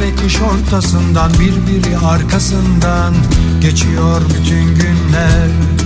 ve kış ortasından Birbiri arkasından geçiyor bütün günler.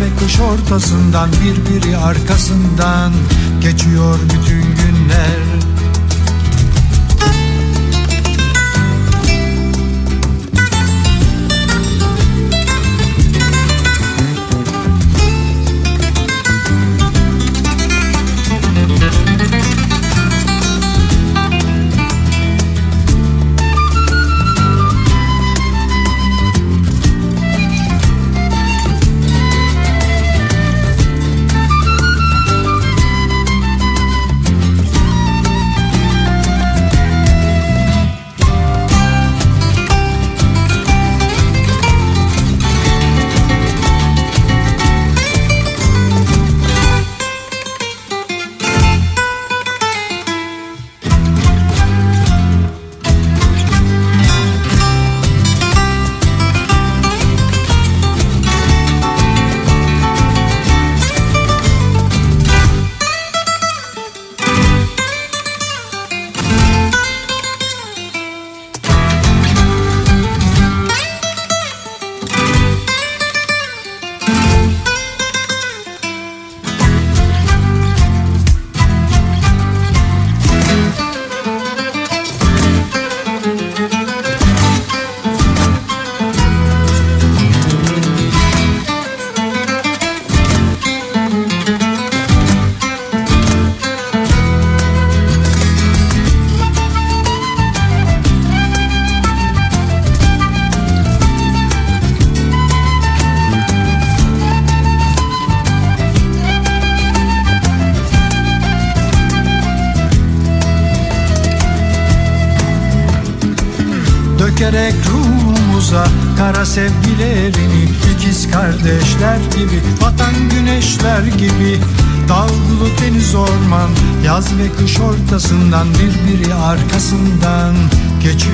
ve kış ortasından Birbiri arkasından Geçiyor bütün günler.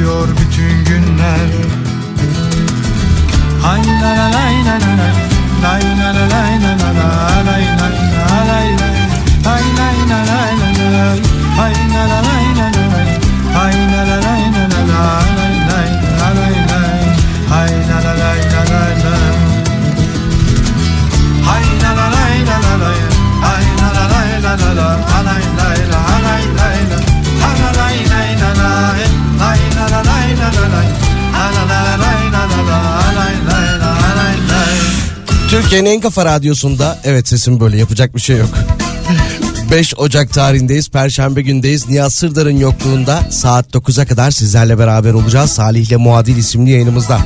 Señor Türkiye'nin en kafa radyosunda evet sesim böyle yapacak bir şey yok. 5 Ocak tarihindeyiz. Perşembe gündeyiz. Nihat Sırdar'ın yokluğunda saat 9'a kadar sizlerle beraber olacağız. Salih ile Muadil isimli yayınımızda.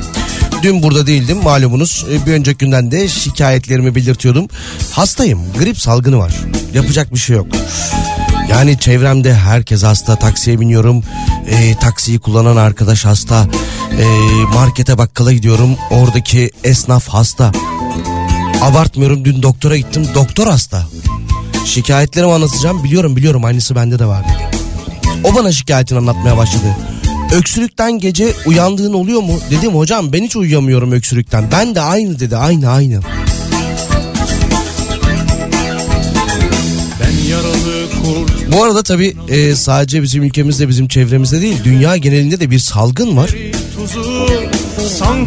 Dün burada değildim malumunuz. E, bir önceki günden de şikayetlerimi belirtiyordum. Hastayım. Grip salgını var. Yapacak bir şey yok. Yani çevremde herkes hasta. Taksiye biniyorum. E, taksiyi kullanan arkadaş hasta. E, markete bakkala gidiyorum. Oradaki esnaf hasta. Abartmıyorum dün doktora gittim doktor hasta. Şikayetlerimi anlatacağım biliyorum biliyorum aynısı bende de var dedi. O bana şikayetini anlatmaya başladı. Öksürükten gece uyandığın oluyor mu? Dedim hocam ben hiç uyuyamıyorum öksürükten. Ben de aynı dedi aynı aynı. Bu arada tabii e, sadece bizim ülkemizde bizim çevremizde değil dünya genelinde de bir salgın var.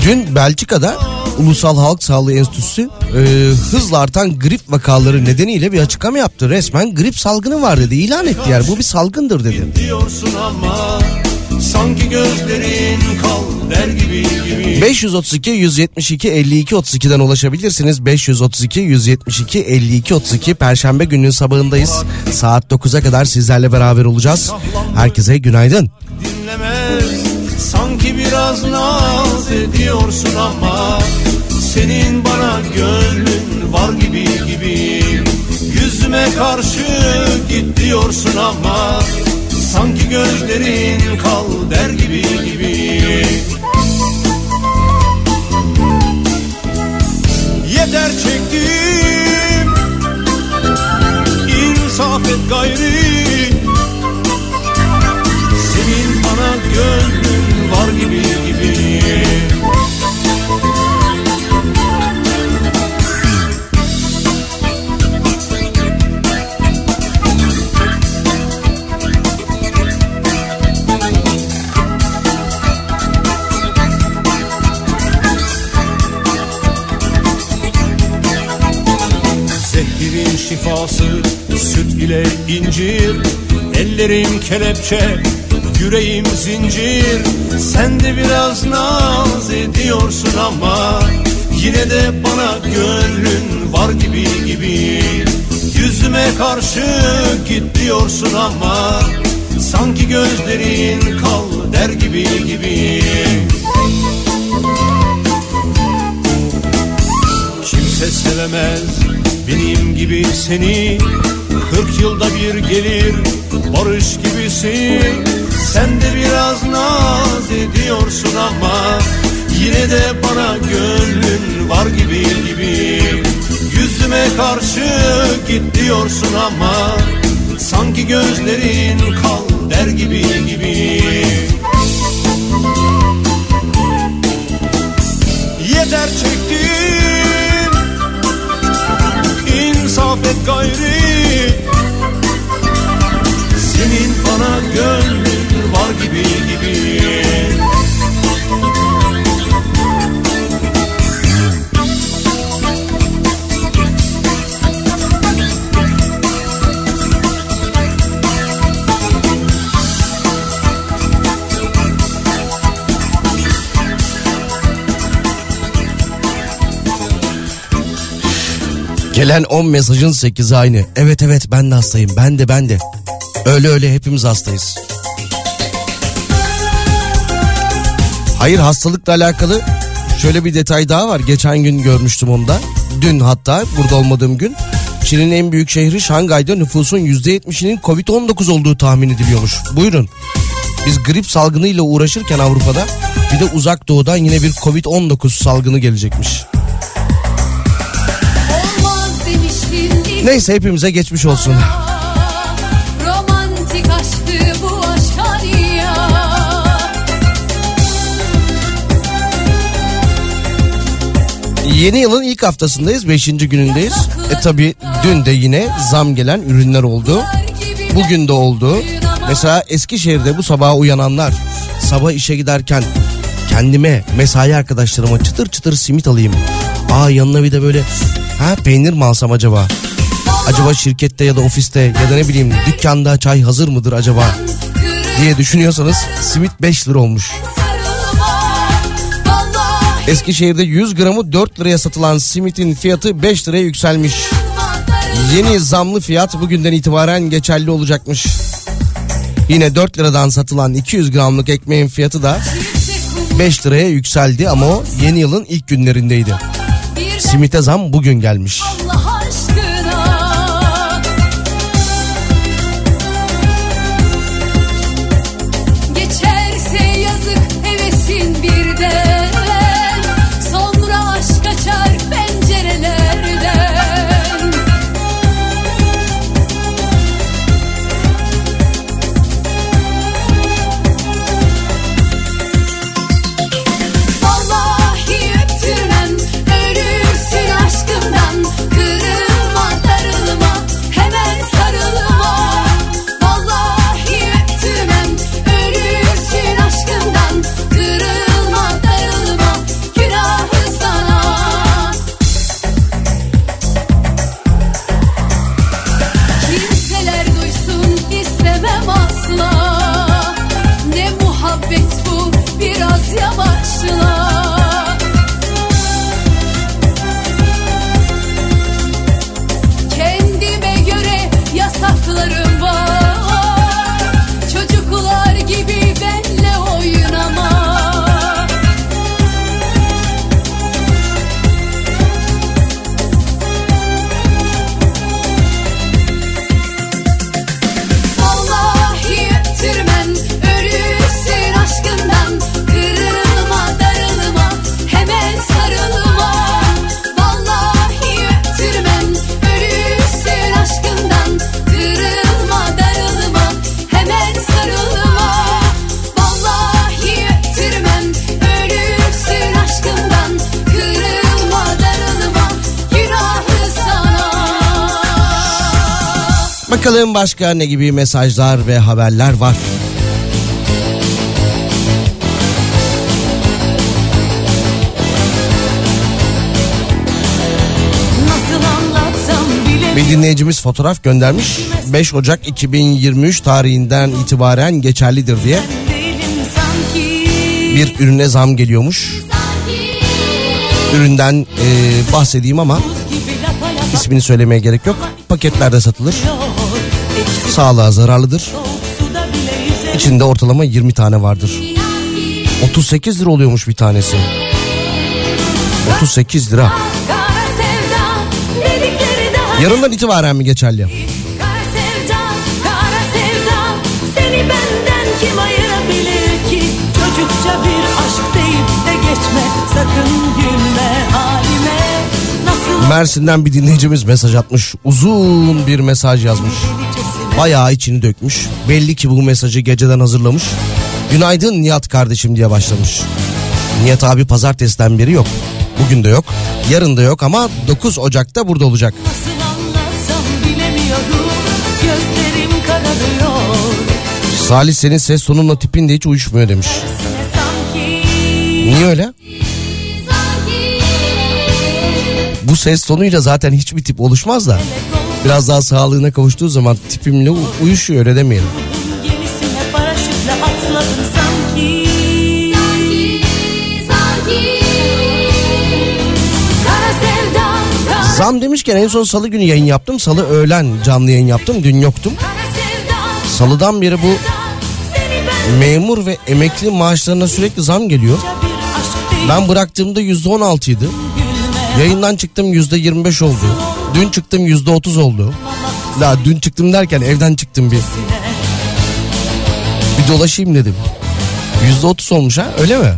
Dün Belçika'da Ulusal Halk Sağlığı Enstitüsü e, hızla artan grip vakaları nedeniyle bir açıklama yaptı. Resmen grip salgını var dedi. İlan etti yani bu bir salgındır dedi. Ama sanki gözlerin kal der gibi gibi. 532 172 52 32'den ulaşabilirsiniz. 532 172 52 32 Perşembe gününün sabahındayız. Saat 9'a kadar sizlerle beraber olacağız. Herkese günaydın. Dinlemez ediyorsun ama senin bana gönlün var gibi gibi. Yüzüme karşı git diyorsun ama Sanki gözlerin kal der gibi gibi. Yeter çektim İnsaf et gayri. Senin bana gönlün var gibi ile incir. Ellerim kelepçe Yüreğim zincir. Sen de biraz naz ediyorsun ama Yine de bana gönlün var gibi gibi. Yüzüme karşı git diyorsun ama Sanki gözlerin kal der gibi gibi. Kimse sevemez benim gibi seni Kırk yılda bir gelir barış gibisin. Sen de biraz naz ediyorsun ama Yine de bana gönlün var gibi gibi. Yüzüme karşı git diyorsun ama Sanki gözlerin kal der gibi gibi. Yeter çektiğim insaf et Gelen 10 mesajın 8'i aynı. Evet evet ben de hastayım. Ben de ben de. Öyle öyle hepimiz hastayız. Hayır hastalıkla alakalı şöyle bir detay daha var. Geçen gün görmüştüm onu da. Dün hatta burada olmadığım gün. Çin'in en büyük şehri Şangay'da nüfusun %70'inin Covid-19 olduğu tahmin ediliyormuş. Buyurun. Biz grip salgınıyla uğraşırken Avrupa'da bir de uzak doğudan yine bir Covid-19 salgını gelecekmiş. Neyse hepimize geçmiş olsun. Yeni yılın ilk haftasındayız, beşinci günündeyiz. E tabi dün de yine zam gelen ürünler oldu. Bugün de oldu. Mesela Eskişehir'de bu sabah uyananlar sabah işe giderken kendime mesai arkadaşlarıma çıtır çıtır simit alayım. Aa yanına bir de böyle ha peynir mi alsam acaba? Acaba şirkette ya da ofiste ya da ne bileyim dükkanda çay hazır mıdır acaba diye düşünüyorsanız simit 5 lira olmuş. Eskişehir'de 100 gramı 4 liraya satılan simitin fiyatı 5 liraya yükselmiş. Yeni zamlı fiyat bugünden itibaren geçerli olacakmış. Yine 4 liradan satılan 200 gramlık ekmeğin fiyatı da 5 liraya yükseldi ama o yeni yılın ilk günlerindeydi. Simite zam bugün gelmiş. Bakalım başka ne gibi mesajlar ve haberler var. Bir dinleyicimiz fotoğraf göndermiş. 5 Ocak 2023 tarihinden itibaren geçerlidir diye. Bir ürüne zam geliyormuş. Üründen e, bahsedeyim ama ismini söylemeye gerek yok. Paketlerde satılır. Sağlığa zararlıdır. İçinde ortalama 20 tane vardır. 38 lira oluyormuş bir tanesi. 38 lira. Yarından itibaren mi geçerli? Çocukça bir aşk deyip de geçme Sakın gülme halime Mersin'den bir dinleyicimiz mesaj atmış. Uzun bir mesaj yazmış. Bayağı içini dökmüş. Belli ki bu mesajı geceden hazırlamış. Günaydın Nihat kardeşim diye başlamış. Nihat abi pazartesiden beri yok. Bugün de yok. Yarın da yok ama 9 Ocak'ta burada olacak. Salih senin ses tonunla tipin de hiç uyuşmuyor demiş. Niye öyle? Bu ses tonuyla zaten hiçbir tip oluşmaz da. Biraz daha sağlığına kavuştuğu zaman tipimle uyuşuyor öyle demeyelim. Zam demişken en son salı günü yayın yaptım. Salı öğlen canlı yayın yaptım. Dün yoktum. Salıdan beri bu memur ve emekli maaşlarına sürekli zam geliyor. Ben bıraktığımda yüzde on altıydı. Yayından çıktım yüzde yirmi beş oldu. Dün çıktım yüzde otuz oldu. Daha dün çıktım derken evden çıktım bir. Bir dolaşayım dedim. Yüzde otuz olmuş ha öyle mi?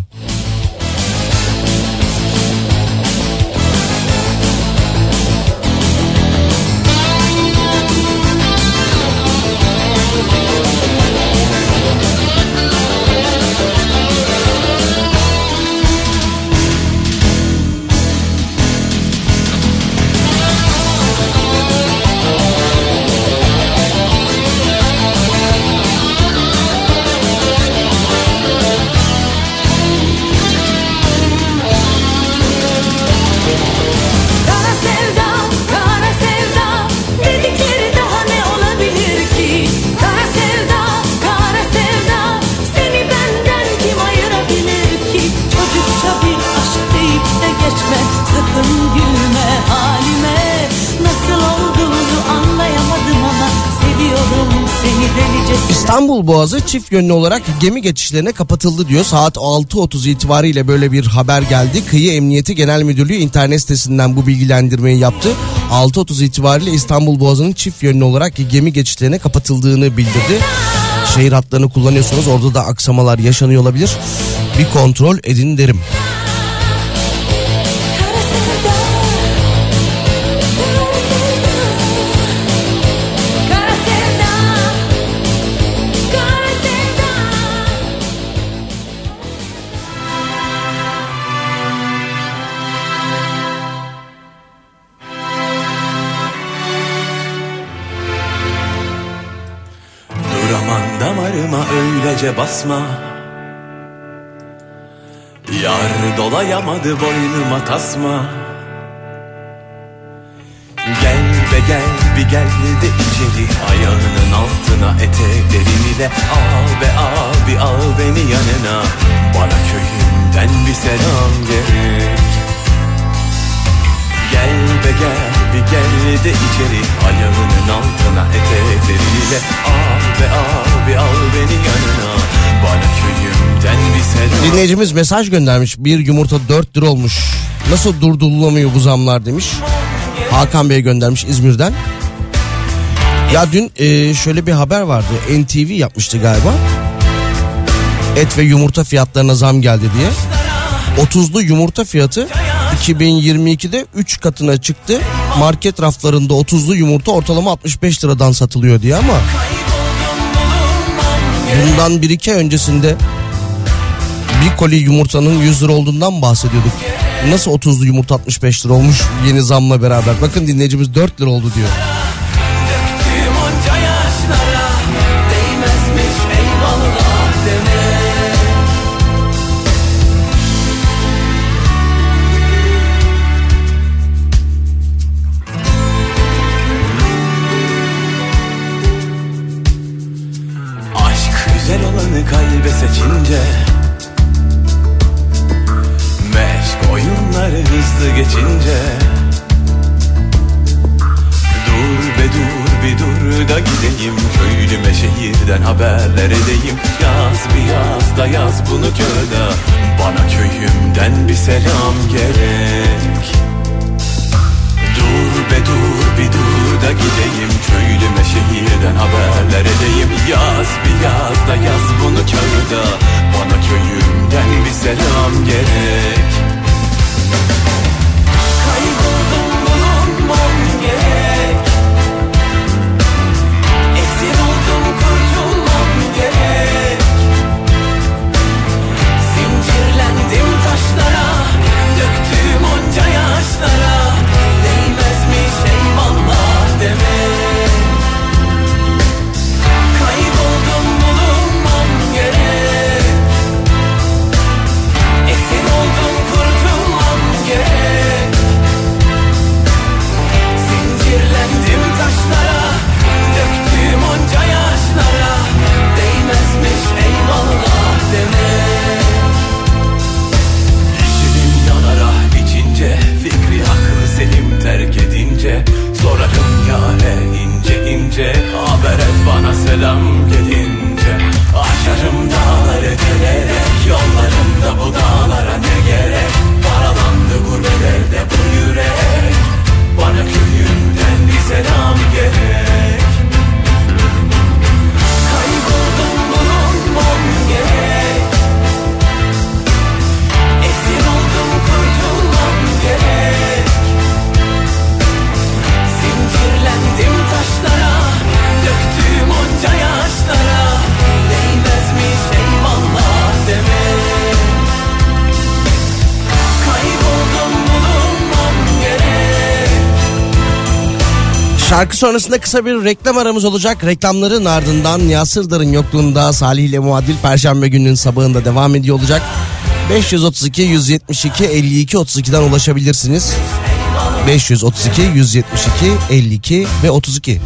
İstanbul Boğazı çift yönlü olarak gemi geçişlerine kapatıldı diyor. Saat 6.30 itibariyle böyle bir haber geldi. Kıyı Emniyeti Genel Müdürlüğü internet sitesinden bu bilgilendirmeyi yaptı. 6.30 itibariyle İstanbul Boğazı'nın çift yönlü olarak gemi geçişlerine kapatıldığını bildirdi. Şehir hatlarını kullanıyorsunuz orada da aksamalar yaşanıyor olabilir. Bir kontrol edin derim. Öylece basma. Yar dolayamadı boynuma tasma. Gel be gel bir gel de içeri. Ayağının altına etekleriyle Al be abi al beni yanına. Bana köyümden bir selam gerek Gel be gel bir gel içeri Ayağının altına etekleriyle Al be abi al beni yanına Bana köyümden bir selam Dinleyicimiz mesaj göndermiş. Bir yumurta 4 lira olmuş. Nasıl durdurulamıyor bu zamlar demiş. Hakan Bey göndermiş İzmir'den. Ya dün e, şöyle bir haber vardı. NTV yapmıştı galiba. Et ve yumurta fiyatlarına zam geldi diye. 30'lu yumurta fiyatı 2022'de 3 katına çıktı. Market raflarında 30'lu yumurta ortalama 65 liradan satılıyor diye ama bundan 1-2 ay öncesinde bir koli yumurtanın 100 lira olduğundan bahsediyorduk. Nasıl 30'lu yumurta 65 lira olmuş yeni zamla beraber. Bakın dinleyicimiz 4 lira oldu diyor. sonrasında kısa bir reklam aramız olacak. Reklamların ardından Nihat Sırdar'ın yokluğunda Salih ile Muadil Perşembe gününün sabahında devam ediyor olacak. 532 172 52 32'den ulaşabilirsiniz. 532 172 52 ve 32.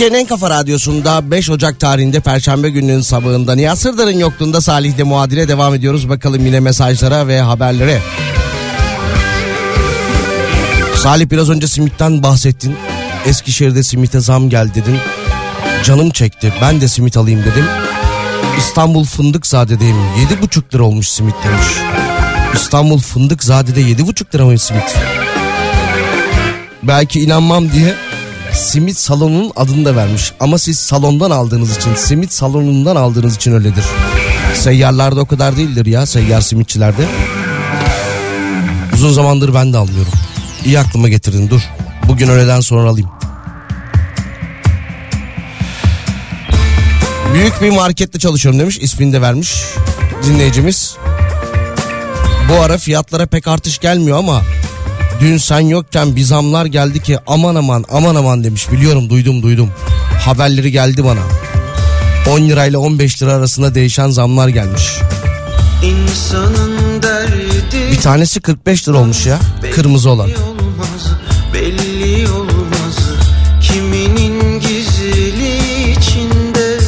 Türkiye'nin en kafa radyosunda 5 Ocak tarihinde Perşembe gününün sabahında Nihat Sırdar'ın yokluğunda Salih'le muadile devam ediyoruz. Bakalım yine mesajlara ve haberlere. Salih biraz önce simitten bahsettin. Eskişehir'de simite zam geldi dedin. Canım çekti. Ben de simit alayım dedim. İstanbul Fındıkzade'deyim. 7,5 lira olmuş simit demiş. İstanbul Fındıkzade'de 7,5 lira mı simit? Belki inanmam diye simit salonunun adını da vermiş. Ama siz salondan aldığınız için, simit salonundan aldığınız için öyledir. Seyyarlarda o kadar değildir ya, seyyar simitçilerde. Uzun zamandır ben de almıyorum. İyi aklıma getirdin dur. Bugün öğleden sonra alayım. Büyük bir markette çalışıyorum demiş. ismini de vermiş dinleyicimiz. Bu ara fiyatlara pek artış gelmiyor ama dün sen yokken bir zamlar geldi ki aman aman aman aman demiş. Biliyorum duydum duydum. Haberleri geldi bana. 10 lirayla 15 lira arasında değişen zamlar gelmiş. İnsanın derdi Bir tanesi 45 lira olmuş ya. Kırmızı olan. olmaz belli olmaz kiminin gizli içinde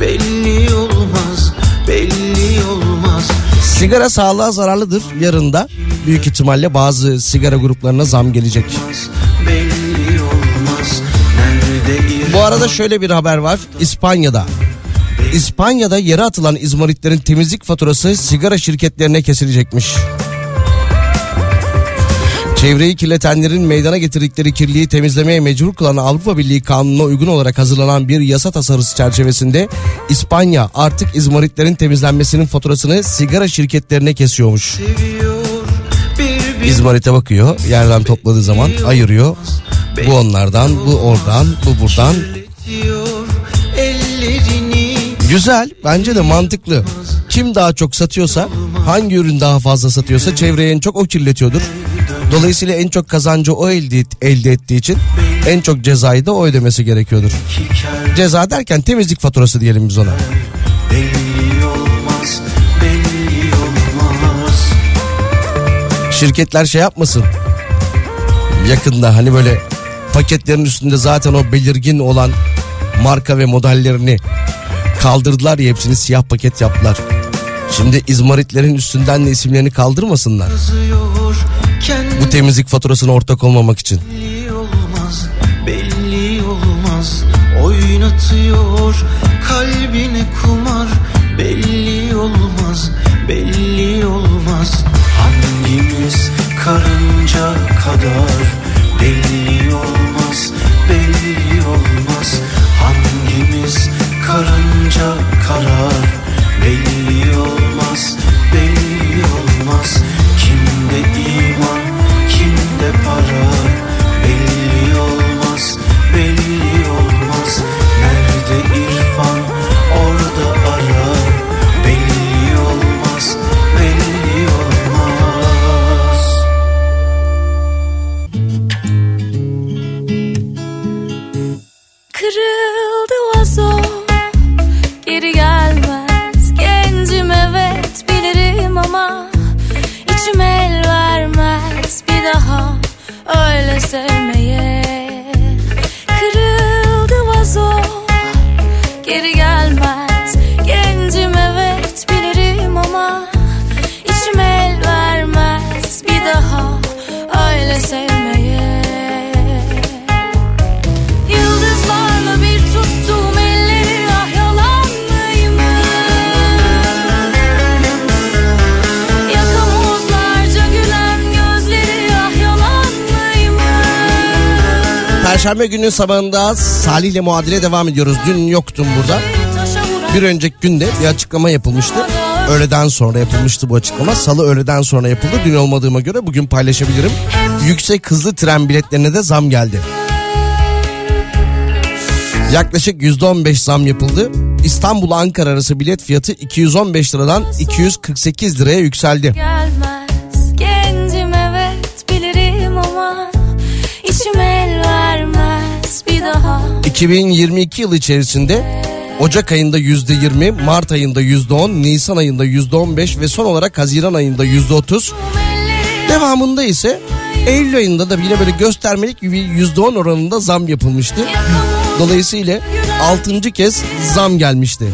belli olmaz belli olmaz Sigara sağlığa zararlıdır. Yarın da büyük ihtimalle bazı sigara gruplarına zam gelecek. Bu arada şöyle bir haber var. İspanya'da. İspanya'da yere atılan izmaritlerin temizlik faturası sigara şirketlerine kesilecekmiş. Çevreyi kirletenlerin meydana getirdikleri kirliliği temizlemeye mecbur kılan Avrupa Birliği kanununa uygun olarak hazırlanan bir yasa tasarısı çerçevesinde İspanya artık izmaritlerin temizlenmesinin faturasını sigara şirketlerine kesiyormuş. seviyor bir bir İzmarite bakıyor yerden topladığı zaman ayırıyor. Bu onlardan, bu oradan, bu buradan. Güzel bence de mantıklı. Kim daha çok satıyorsa hangi ürün daha fazla satıyorsa çevreyi en çok o kirletiyordur. Dolayısıyla en çok kazancı o elde, elde ettiği için en çok cezayı da o ödemesi gerekiyordur. Ceza derken temizlik faturası diyelim biz ona. belli olmaz Şirketler şey yapmasın. Yakında hani böyle paketlerin üstünde zaten o belirgin olan marka ve modellerini kaldırdılar ya hepsini siyah paket yaptılar. Şimdi izmaritlerin üstünden de isimlerini kaldırmasınlar. Bu temizlik faturasına ortak olmamak için. belli olmaz belli olmaz oynatıyor kalbine kumar belli olmaz belli olmaz hangimiz karınca kadar belli olmaz belli olmaz. Hangimiz karınca karar belli olmaz öyle Perşembe günü sabahında Salih ile muadile devam ediyoruz. Dün yoktum burada. Bir önceki günde bir açıklama yapılmıştı. Öğleden sonra yapılmıştı bu açıklama. Salı öğleden sonra yapıldı. Dün olmadığıma göre bugün paylaşabilirim. Yüksek hızlı tren biletlerine de zam geldi. Yaklaşık %15 zam yapıldı. İstanbul Ankara arası bilet fiyatı 215 liradan 248 liraya yükseldi. gelmez 2022 yılı içerisinde Ocak ayında %20, Mart ayında %10, Nisan ayında %15 ve son olarak Haziran ayında %30. Devamında ise Eylül ayında da yine böyle göstermelik bir %10 oranında zam yapılmıştı. Dolayısıyla 6. kez zam gelmişti.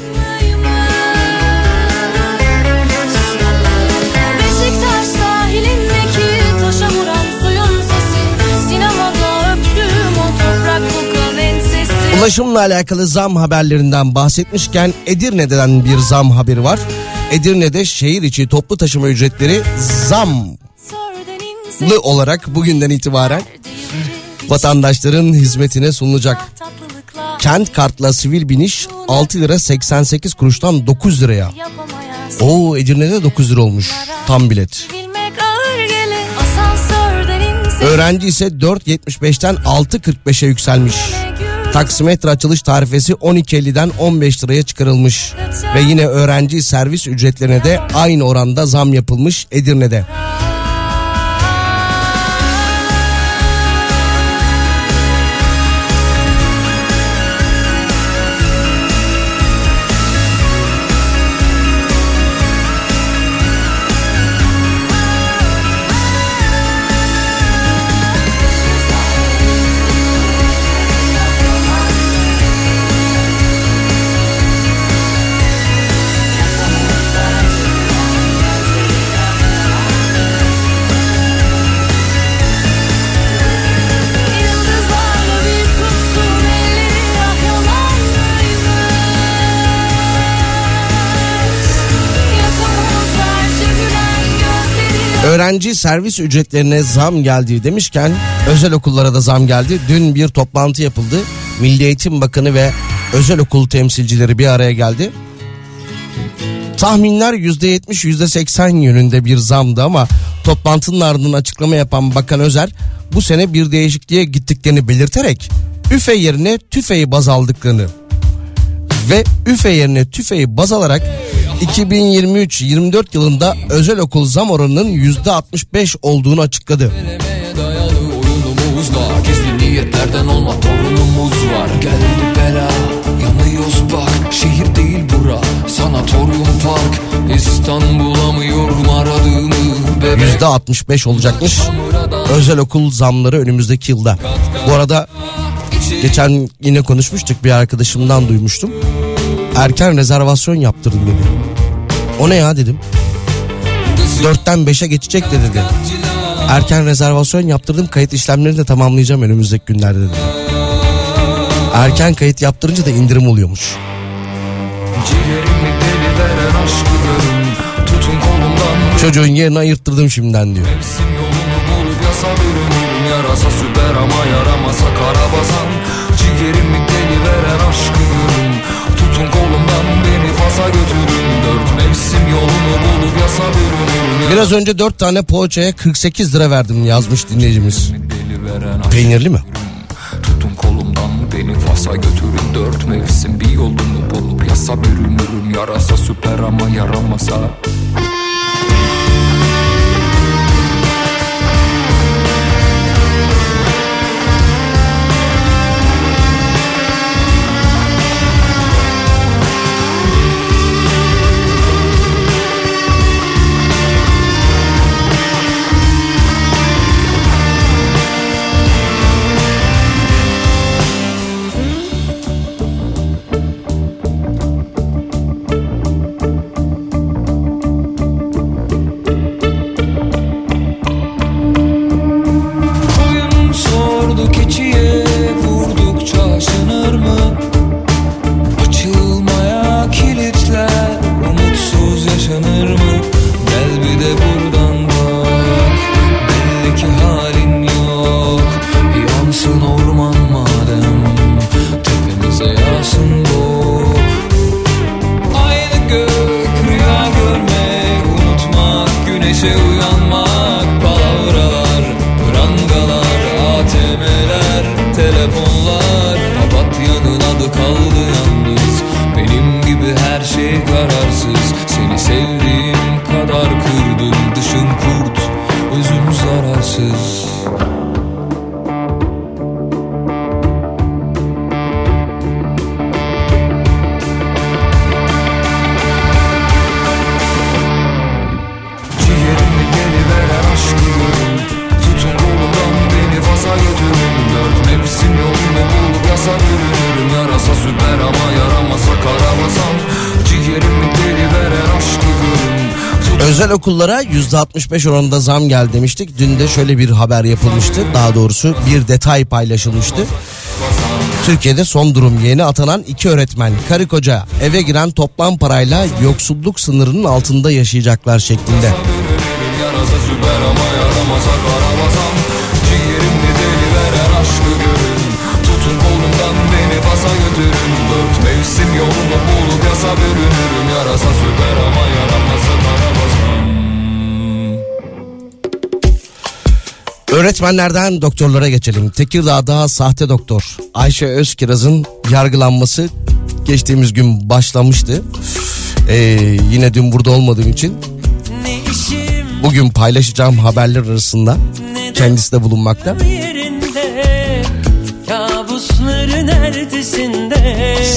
Ulaşımla alakalı zam haberlerinden bahsetmişken Edirne'den bir zam haberi var. Edirne'de şehir içi toplu taşıma ücretleri zamlı olarak bugünden itibaren vatandaşların hizmetine sunulacak. Kent kartla sivil biniş 6 lira 88 kuruştan 9 liraya. Oo Edirne'de 9 lira olmuş tam bilet. Öğrenci ise 4.75'ten 6.45'e yükselmiş. Taksimetre açılış tarifesi 12.50'den 15 liraya çıkarılmış. Ve yine öğrenci servis ücretlerine de aynı oranda zam yapılmış Edirne'de. Öğrenci servis ücretlerine zam geldi demişken özel okullara da zam geldi. Dün bir toplantı yapıldı. Milli Eğitim Bakanı ve özel okul temsilcileri bir araya geldi. Tahminler %70 %80 yönünde bir zamdı ama toplantının ardından açıklama yapan Bakan Özer bu sene bir değişikliğe gittiklerini belirterek üfe yerine tüfeği baz aldıklarını ve üfe yerine tüfeği baz alarak 2023-24 yılında özel okul zam oranının %65 olduğunu açıkladı. Niyetlerden olma torunumuz var Geldi bela yanıyoruz bak Şehir değil bura sanatoryum park İstanbul bulamıyorum aradığımı Bebek %65 olacakmış özel okul zamları önümüzdeki yılda. Bu arada geçen yine konuşmuştuk bir arkadaşımdan duymuştum. Erken rezervasyon yaptırdım dedi. O ne ya dedim. Dörtten 5'e geçecek de dedi. Erken rezervasyon yaptırdım kayıt işlemlerini de tamamlayacağım önümüzdeki günlerde dedi. Erken kayıt yaptırınca da indirim oluyormuş. Çocuğun yerini ayırttırdım şimdiden diyor. Mevsim yolunu bulup yasa bürünürüm Yarasa süper ama yaramasa karabasan Ciğerimi deli veren aşkı Tutun kolumdan beni fasa götürün. Dört mevsim yolunu bulup yasa bürünürüm Biraz önce 4 tane poğaçaya 48 lira verdim yazmış dinleyicimiz. Peynirli mi? Tutun kolumdan beni Fas'a götürün. Dört mevsim bir yolunu bulup yasa bürünürüm. Yarasa süper ama yaramasa Okullara %65 oranında zam geldi demiştik. Dün de şöyle bir haber yapılmıştı. Daha doğrusu bir detay paylaşılmıştı. Türkiye'de son durum yeni atanan iki öğretmen karı koca eve giren toplam parayla yoksulluk sınırının altında yaşayacaklar şeklinde. Öğretmenlerden doktorlara geçelim. Tekirdağ'da sahte doktor Ayşe Özkiraz'ın yargılanması geçtiğimiz gün başlamıştı. Ee, yine dün burada olmadığım için bugün paylaşacağım haberler arasında kendisi de bulunmakta.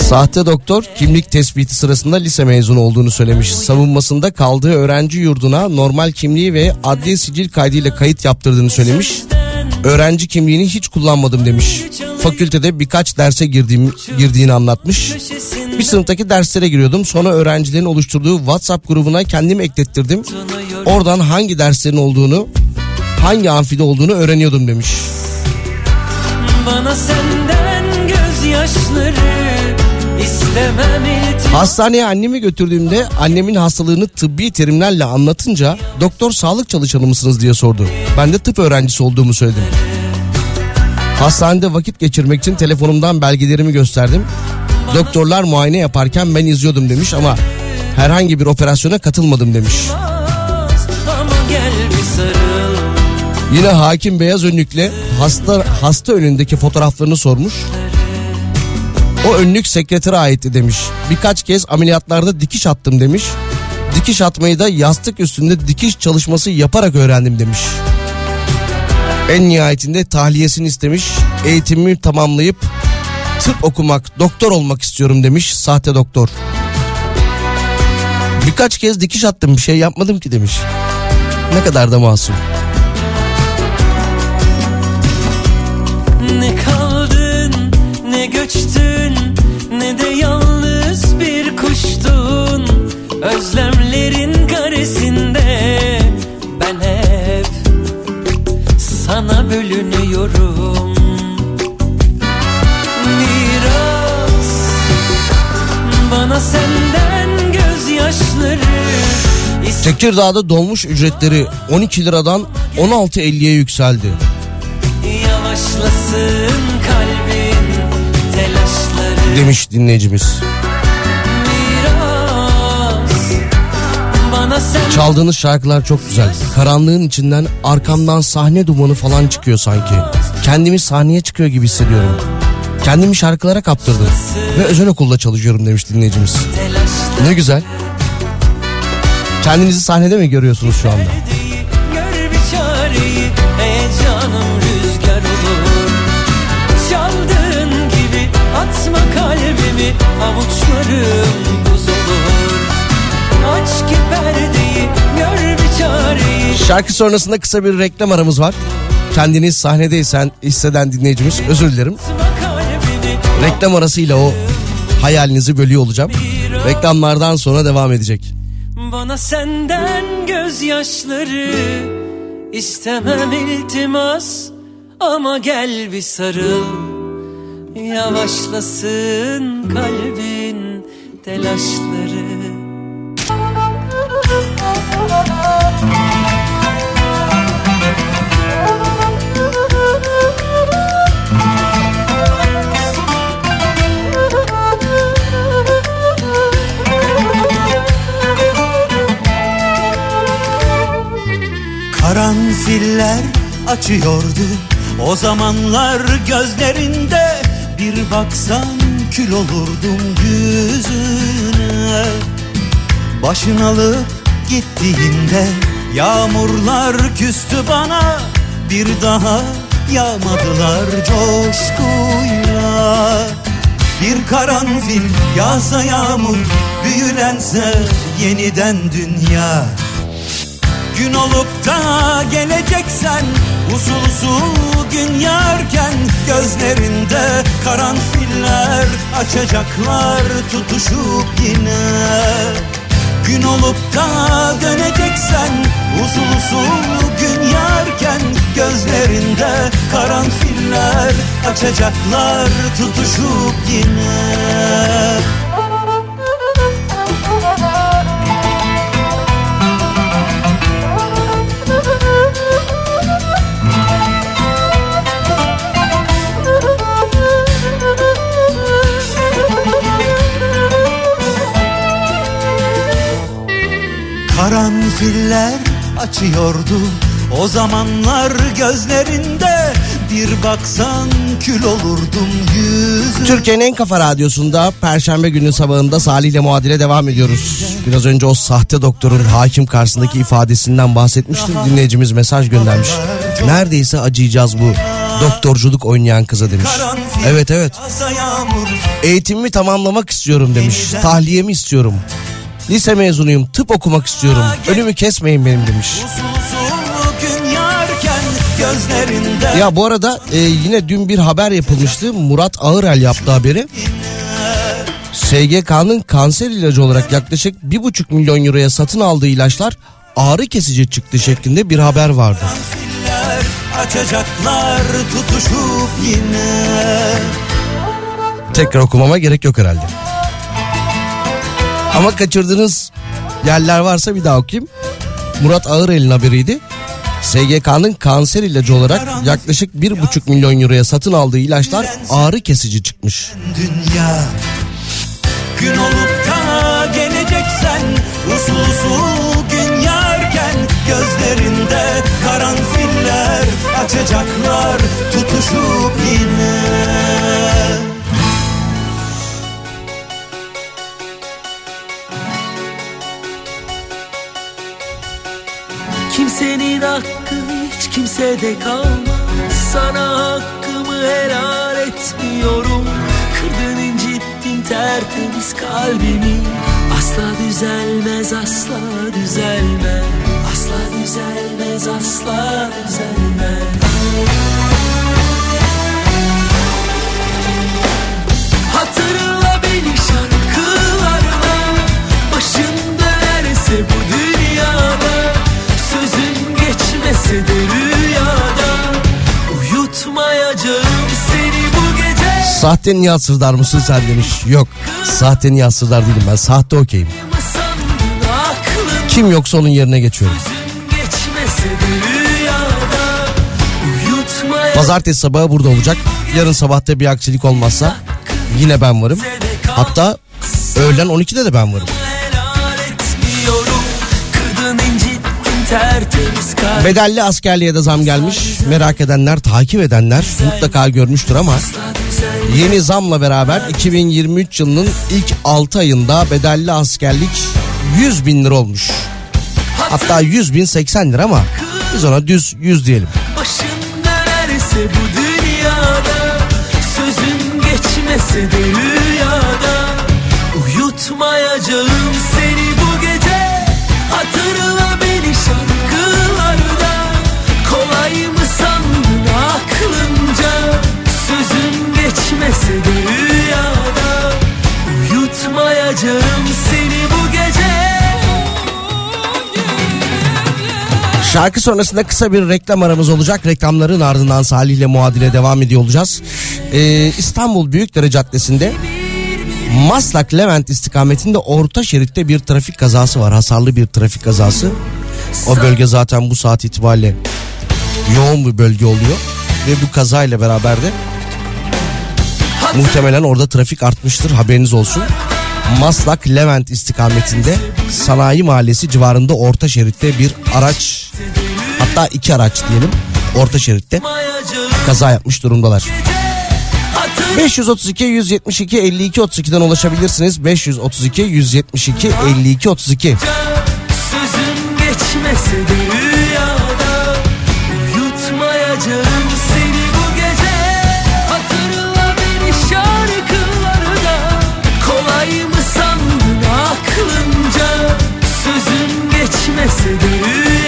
Sahte doktor kimlik tespiti sırasında lise mezunu olduğunu söylemiş. Savunmasında kaldığı öğrenci yurduna normal kimliği ve adli sicil kaydıyla kayıt yaptırdığını söylemiş. Öğrenci kimliğini hiç kullanmadım demiş. Fakültede birkaç derse girdiğim, girdiğini anlatmış. Bir sınıftaki derslere giriyordum. Sonra öğrencilerin oluşturduğu WhatsApp grubuna kendim eklettirdim. Oradan hangi derslerin olduğunu, hangi amfide olduğunu öğreniyordum demiş. Bana senden Hastaneye annemi götürdüğümde annemin hastalığını tıbbi terimlerle anlatınca doktor sağlık çalışanı mısınız diye sordu. Ben de tıp öğrencisi olduğumu söyledim. Hastanede vakit geçirmek için telefonumdan belgelerimi gösterdim. Doktorlar muayene yaparken ben izliyordum demiş ama herhangi bir operasyona katılmadım demiş. Yine hakim beyaz önlükle hasta hasta önündeki fotoğraflarını sormuş. O önlük sekretere aitti demiş. Birkaç kez ameliyatlarda dikiş attım demiş. Dikiş atmayı da yastık üstünde dikiş çalışması yaparak öğrendim demiş. En nihayetinde tahliyesini istemiş. Eğitimimi tamamlayıp tıp okumak, doktor olmak istiyorum demiş sahte doktor. Birkaç kez dikiş attım bir şey yapmadım ki demiş. Ne kadar da masum. Göçtün ne de yalnız bir kuştun Özlemlerin karesinde ben hep sana bölünüyorum Miras bana senden gözyaşları Tekirdağ'da dolmuş ücretleri 12 liradan 16.50'ye yükseldi. Yavaşlasın Demiş dinleyicimiz. Çaldığınız şarkılar çok güzel. Karanlığın içinden arkamdan sahne dumanı falan çıkıyor sanki. Kendimi sahneye çıkıyor gibi hissediyorum. Kendimi şarkılara kaptırdım. Ve özel okulda çalışıyorum demiş dinleyicimiz. Ne güzel. Kendinizi sahnede mi görüyorsunuz şu anda? Gör bir çareyi heyecanım kalbimi avuçlarım buz olur Aç ki perdeyi gör bir çareyi Şarkı sonrasında kısa bir reklam aramız var. Kendini sahnedeysen hisseden dinleyicimiz özür dilerim. Reklam arasıyla o hayalinizi bölüyor olacağım. Reklamlardan sonra devam edecek. Bana senden gözyaşları istemem iltimas ama gel bir sarıl yavaşlasın kalbin telaşları. Karanfiller açıyordu O zamanlar gözlerinde Bir baksan kül olurdum yüzüne. Başın alıp gittiğinde Yağmurlar küstü bana. Bir daha yağmadılar coşkuyla. Bir karanfil yağsa yağmur Büyülense yeniden dünya Gün olup da geleceksen Usul usul gün yarken Gözlerinde karanfiller Açacaklar tutuşup yine. Gün olup da döneceksen Usul usul gün yarken Gözlerinde karanfiller Açacaklar tutuşup yine Karanfiller açıyordu o zamanlar gözlerinde bir baksan kül olurdum yüzü. Türkiye'nin en kafa radyosunda Perşembe günü sabahında Salih ile muadile devam ediyoruz. Biraz önce o sahte doktorun hakim karşısındaki ifadesinden bahsetmiştim. Dinleyicimiz mesaj göndermiş. Neredeyse acıyacağız bu doktorculuk oynayan kıza demiş. Evet evet. Eğitimimi tamamlamak istiyorum demiş. Tahliyemi istiyorum. Lise mezunuyum. Tıp okumak istiyorum. Önümü kesmeyin benim demiş. Ya bu arada e, yine dün bir haber yapılmıştı. Murat Ağırel yaptı haberi. SGK'nın kanser ilacı olarak yaklaşık 1,5 milyon euroya satın aldığı ilaçlar ağrı kesici çıktı şeklinde bir haber vardı. Açacaklar tutuşup yine Tekrar okumama gerek yok herhalde. Ama kaçırdığınız yerler varsa bir daha okuyayım. Murat Ağırel'in haberiydi. SGK'nın kanser ilacı olarak yaklaşık 1,5 milyon euroya satın aldığı ilaçlar ağrı kesici çıkmış. dünya Gün olup da geleceksen usul usul gün yarken Gözlerinde karanfiller açacaklar tutuşup yine Kimsenin hakkı hiç kimsede kalmaz. Sana hakkımı helal etmiyorum. Kırdın incittin tertemiz kalbimi. Asla düzelmez asla düzelmez. Asla düzelmez asla düzelmez. Hatırla beni şarkılarla Başın dönerse bu geçmese de rüyada Uyutmayacağım seni bu gece Sahte Nihat Sırdar mısın sen demiş. Yok sahte Nihat Sırdar değilim ben sahte okeyim. Kim yoksa onun yerine geçiyorum. Pazartesi sabahı burada olacak. Yarın sabahta bir aksilik olmazsa yine ben varım. Hatta öğlen 12'de de ben varım. Bedelli askerliğe de zam gelmiş. Merak edenler, takip edenler mutlaka görmüştür ama yeni zamla beraber 2023 yılının ilk 6 ayında bedelli askerlik 100 bin lira olmuş. Hatta 100 bin 80 lira ama biz ona düz 100 diyelim. Başın dönerse bu dünyada Sözün geçmese de geçmese de rüyada Uyutmayacağım seni bu gece Şarkı sonrasında kısa bir reklam aramız olacak. Reklamların ardından Salih ile muadile devam ediyor olacağız. Ee, İstanbul Büyükdere Caddesi'nde Maslak Levent istikametinde orta şeritte bir trafik kazası var. Hasarlı bir trafik kazası. O bölge zaten bu saat itibariyle yoğun bir bölge oluyor. Ve bu kazayla beraber de muhtemelen orada trafik artmıştır haberiniz olsun. Maslak Levent istikametinde Sanayi Mahallesi civarında orta şeritte bir araç hatta iki araç diyelim orta şeritte kaza yapmış durumdalar. Hatır 532 172 52 32'den ulaşabilirsiniz. 532 172 52 32. Sözün geçmese de Sözün geçmese de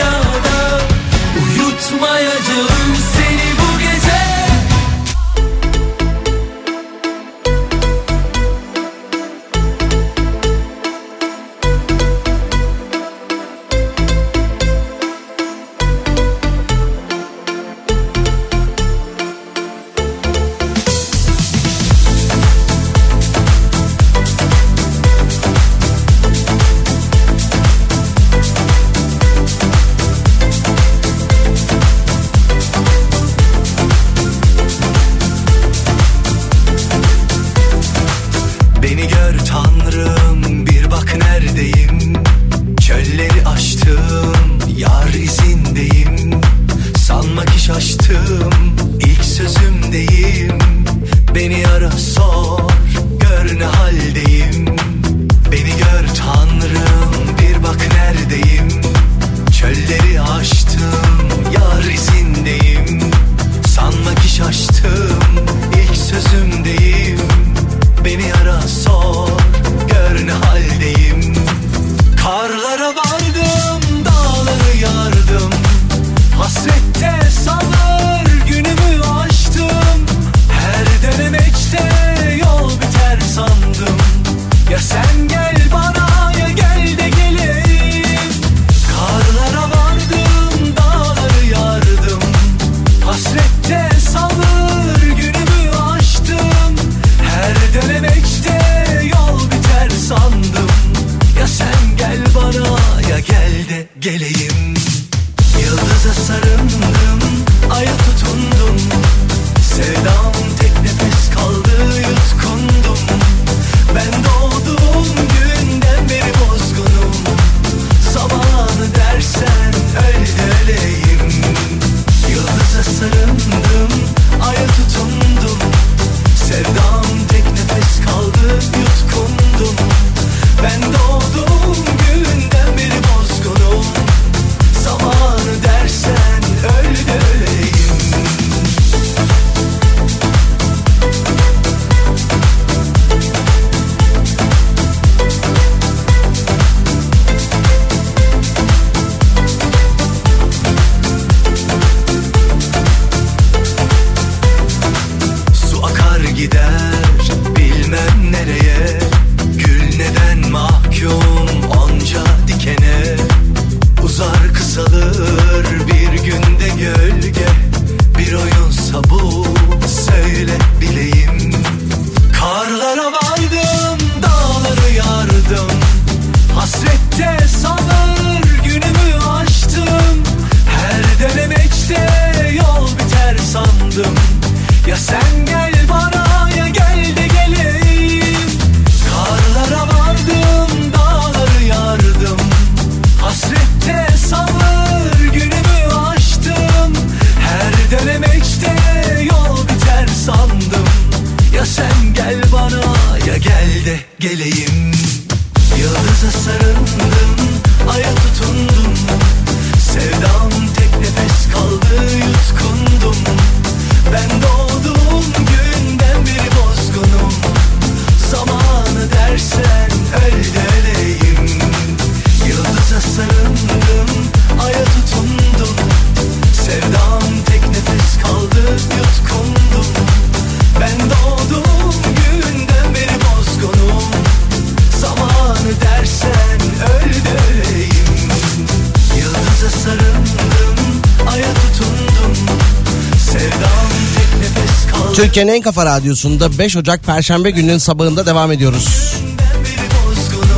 Türkiye'nin en kafa radyosunda 5 Ocak Perşembe gününün sabahında devam ediyoruz.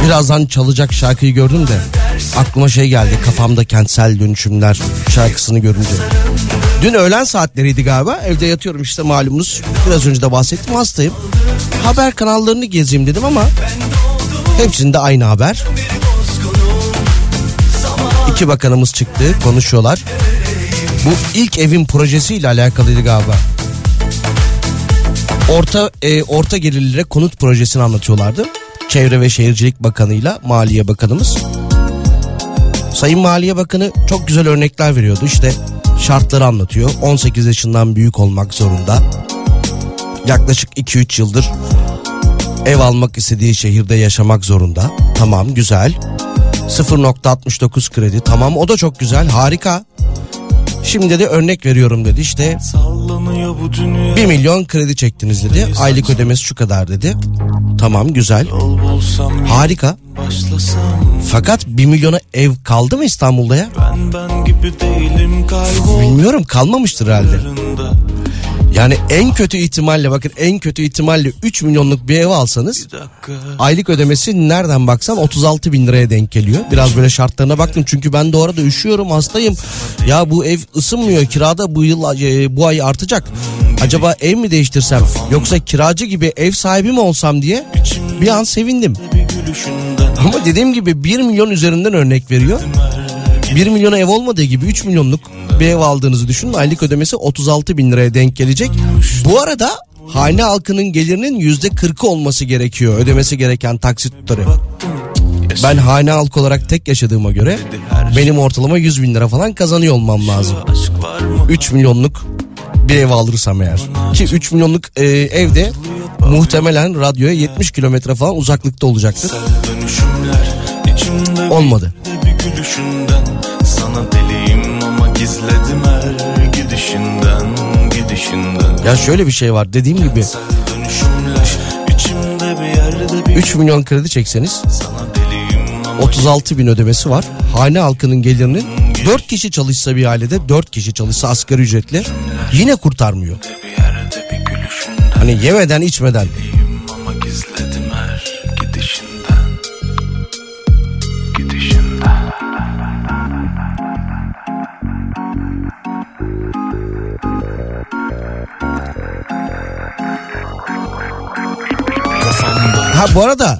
Birazdan çalacak şarkıyı gördüm de aklıma şey geldi kafamda kentsel dönüşümler şarkısını görünce. Dün öğlen saatleriydi galiba evde yatıyorum işte malumunuz biraz önce de bahsettim hastayım. Haber kanallarını gezeyim dedim ama hepsinde aynı haber. İki bakanımız çıktı konuşuyorlar. Bu ilk evin projesiyle alakalıydı galiba. Orta e, orta gelirlere konut projesini anlatıyorlardı. Çevre ve Şehircilik Bakanı'yla Maliye Bakanımız. Sayın Maliye Bakanı çok güzel örnekler veriyordu. İşte şartları anlatıyor. 18 yaşından büyük olmak zorunda. Yaklaşık 2-3 yıldır ev almak istediği şehirde yaşamak zorunda. Tamam güzel. 0.69 kredi tamam o da çok güzel harika. Şimdi de örnek veriyorum dedi işte Sallanıyor bu dünya 1 milyon kredi çektiniz dedi. Aylık ödemesi şu kadar dedi. Tamam güzel harika. başlasam Fakat 1 milyona ev kaldı mı İstanbul'da ya? Ben ben gibi değilim kaybollarında Bilmiyorum kalmamıştır herhalde. Yani en kötü ihtimalle bakın en kötü ihtimalle 3 milyonluk bir ev alsanız aylık ödemesi nereden baksan 36 bin liraya denk geliyor. Biraz böyle şartlarına baktım çünkü ben de orada üşüyorum hastayım. Ya bu ev ısınmıyor kirada bu yıl e, bu ay artacak. Acaba ev mi değiştirsem yoksa kiracı gibi ev sahibi mi olsam diye bir an sevindim. Ama dediğim gibi 1 milyon üzerinden örnek veriyor. 1 milyona ev olmadığı gibi 3 milyonluk bir ev aldığınızı düşünün. Aylık ödemesi 36 bin liraya denk gelecek. Bu arada hane halkının gelirinin yüzde 40'ı olması gerekiyor. Ödemesi gereken taksit tutarı. Ben hane halkı olarak tek yaşadığıma göre benim ortalama 100 bin lira falan kazanıyor olmam lazım. Aşk var mı? 3 milyonluk bir ev alırsam eğer. Ki 3 milyonluk e, evde muhtemelen radyoya 70 kilometre falan uzaklıkta olacaktır. Olmadı. bir gülüşünden Sana deliyim ama gizledim her gidişinden Gidişinden Ya şöyle bir şey var dediğim gibi Dönüşümler içimde bir yerde bir 3 milyon kredi çekseniz Sana deliyim ama 36 bin ödemesi var. Hane halkının gelirinin 4 kişi çalışsa bir ailede 4 kişi çalışsa asgari ücretle yine kurtarmıyor. Hani yemeden içmeden. Ama gizledim her Ha bu arada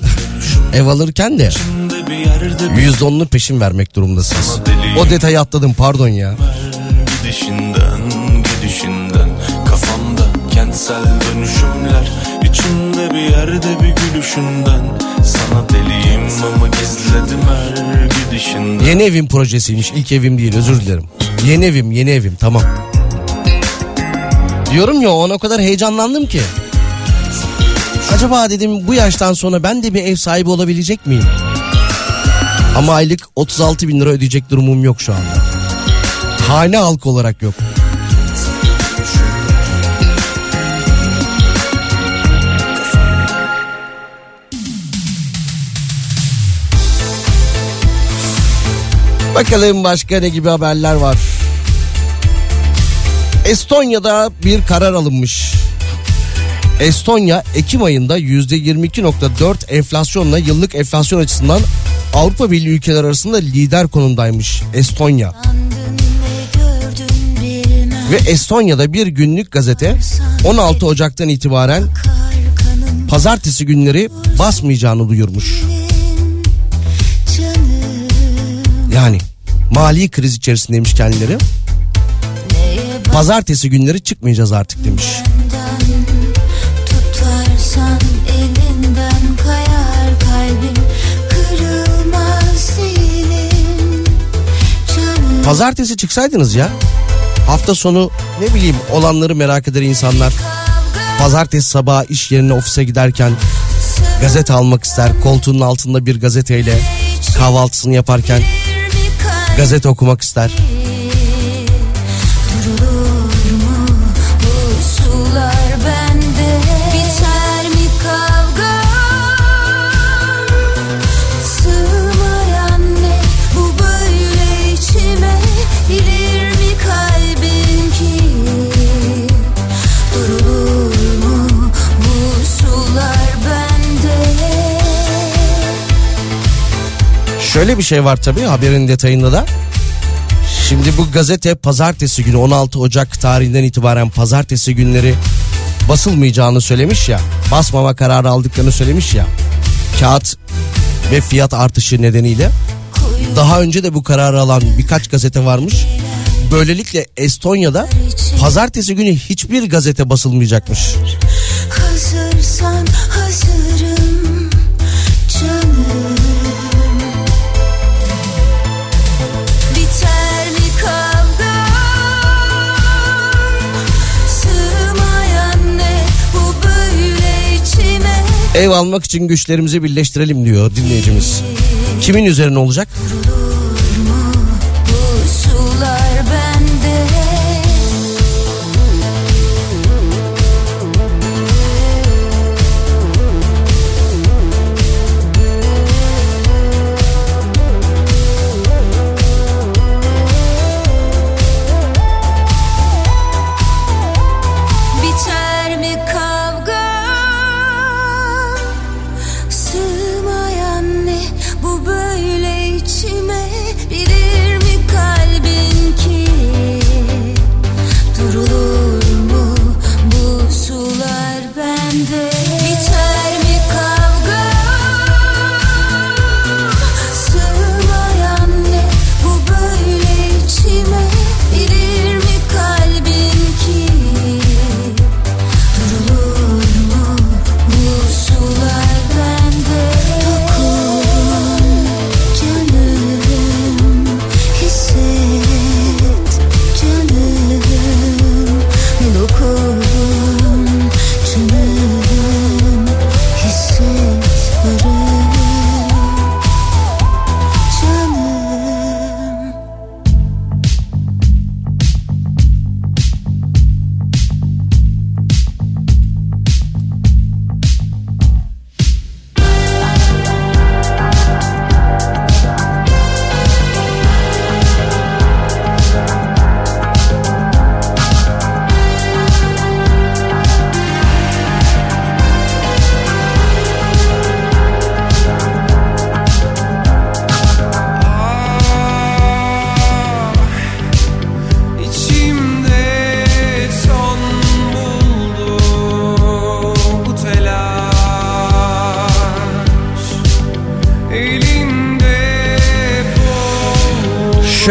ev alırken de içimde bir yerde bir %10'unu peşin vermek durumundasınız. O detayı atladım pardon ya. gidişinden Gidişinden Kafamda kentsel dönüşümler içimde bir yerde bir gülüşünden Sana deliyim ama gizledim her gidişinden Yeni evim projesiymiş ilk evim değil özür dilerim. Yeni evim yeni evim tamam. Diyorum ya ona o kadar heyecanlandım ki. Acaba dedim bu yaştan sonra ben de bir ev sahibi olabilecek miyim? Ama aylık 36 bin lira ödeyecek durumum yok şu anda. Hane halkı olarak yok. Bakalım başka ne gibi haberler var. Estonya'da bir karar alınmış. Estonya Ekim ayında %22.4 enflasyonla yıllık enflasyon açısından Avrupa Birliği ülkeler arasında lider konumdaymış Estonya. Ve Estonya'da bir günlük gazete 16 Ocak'tan itibaren pazartesi günleri basmayacağını duyurmuş. Yani mali kriz içerisindeymiş kendileri. Pazartesi günleri çıkmayacağız artık demiş. Tutarsan Pazartesi çıksaydınız ya. Hafta sonu ne bileyim olanları merak eder insanlar. Pazartesi sabahı iş yerine ofise giderken gazete almak ister. Koltuğunun altında bir gazeteyle kahvaltısını yaparken gazete okumak ister. Şöyle bir şey var tabii haberin detayında da. Şimdi bu gazete pazartesi günü 16 Ocak tarihinden itibaren pazartesi günleri basılmayacağını söylemiş ya. Basmama kararı aldıklarını söylemiş ya. Kağıt ve fiyat artışı nedeniyle. Daha önce de bu kararı alan birkaç gazete varmış. Böylelikle Estonya'da pazartesi günü hiçbir gazete basılmayacakmış. Hazırsan Ev almak için güçlerimizi birleştirelim diyor dinleyicimiz. Kimin üzerine olacak?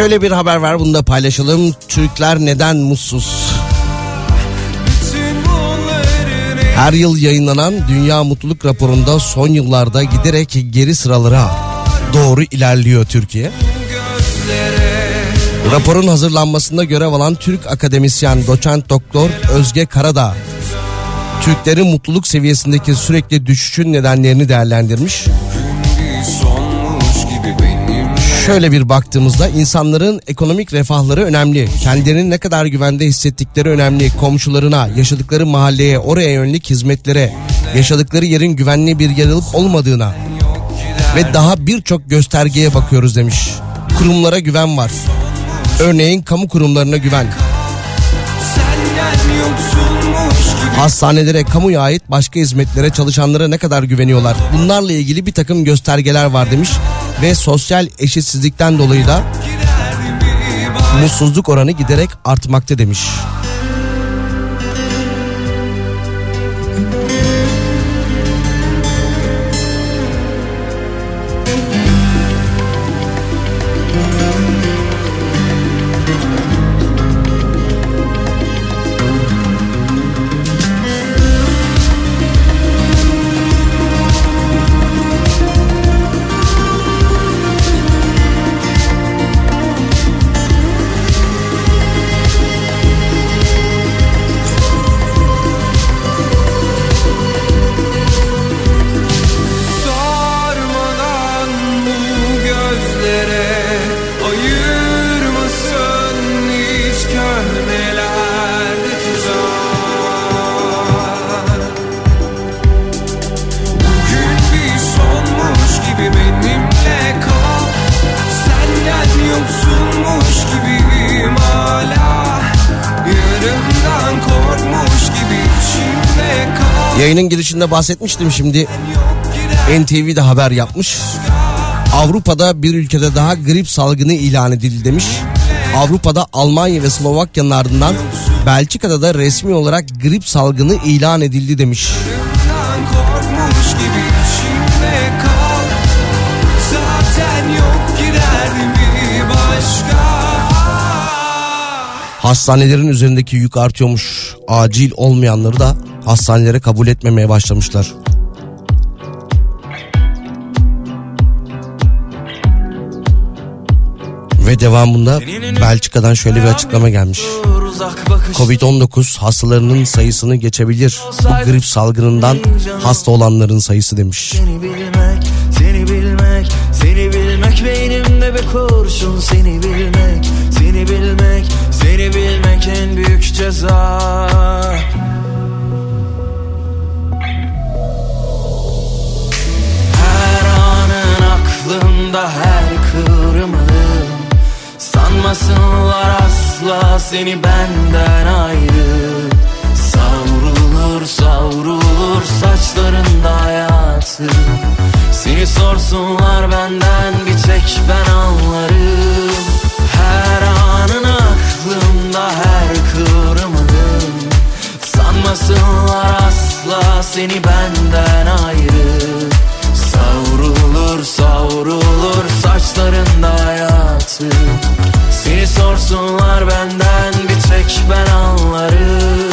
Şöyle bir haber var bunu da paylaşalım. Türkler neden mutsuz? Her yıl yayınlanan Dünya Mutluluk Raporu'nda son yıllarda giderek geri sıralara doğru ilerliyor Türkiye. Raporun hazırlanmasında görev alan Türk akademisyen doçent doktor Özge Karadağ Türklerin mutluluk seviyesindeki sürekli düşüşün nedenlerini değerlendirmiş. Şöyle bir baktığımızda insanların ekonomik refahları önemli. Kendilerini ne kadar güvende hissettikleri önemli. Komşularına, yaşadıkları mahalleye, oraya yönelik hizmetlere, yaşadıkları yerin güvenli bir yer olup olmadığına ve daha birçok göstergeye bakıyoruz demiş. Kurumlara güven var. Örneğin kamu kurumlarına güven. Hastanelere, kamuya ait başka hizmetlere, çalışanlara ne kadar güveniyorlar? Bunlarla ilgili bir takım göstergeler var demiş ve sosyal eşitsizlikten dolayı da mutsuzluk oranı giderek artmakta demiş. Girişinde bahsetmiştim şimdi NTV de haber yapmış. Avrupa'da bir ülkede daha grip salgını ilan edildi demiş. Avrupa'da Almanya ve Slovakya'nın ardından Belçika'da da resmi olarak grip salgını ilan edildi demiş. Hastanelerin üzerindeki yük artıyormuş. Acil olmayanları da hastanelere kabul etmemeye başlamışlar. Ve devamında Belçika'dan şöyle bir açıklama gelmiş. Uzak bakış Covid-19 hastalarının sayısını geçebilir. Bu grip salgınından hasta olanların sayısı demiş. Seni bilmek, seni bilmek, seni bilmek beynimde bir kurşun Seni bilmek, seni bilmek, seni bilmek en büyük ceza aklımda her kıvrımın Sanmasınlar asla seni benden ayrı. Savrulur savrulur saçlarında hayatı. Seni sorsunlar benden bir tek ben anlarım. Her anın aklımda her kıvrımın Sanmasınlar asla seni benden ayrı Savrulur savrulur saçlarında hayatı. Seni sorsunlar benden bir tek ben anlarım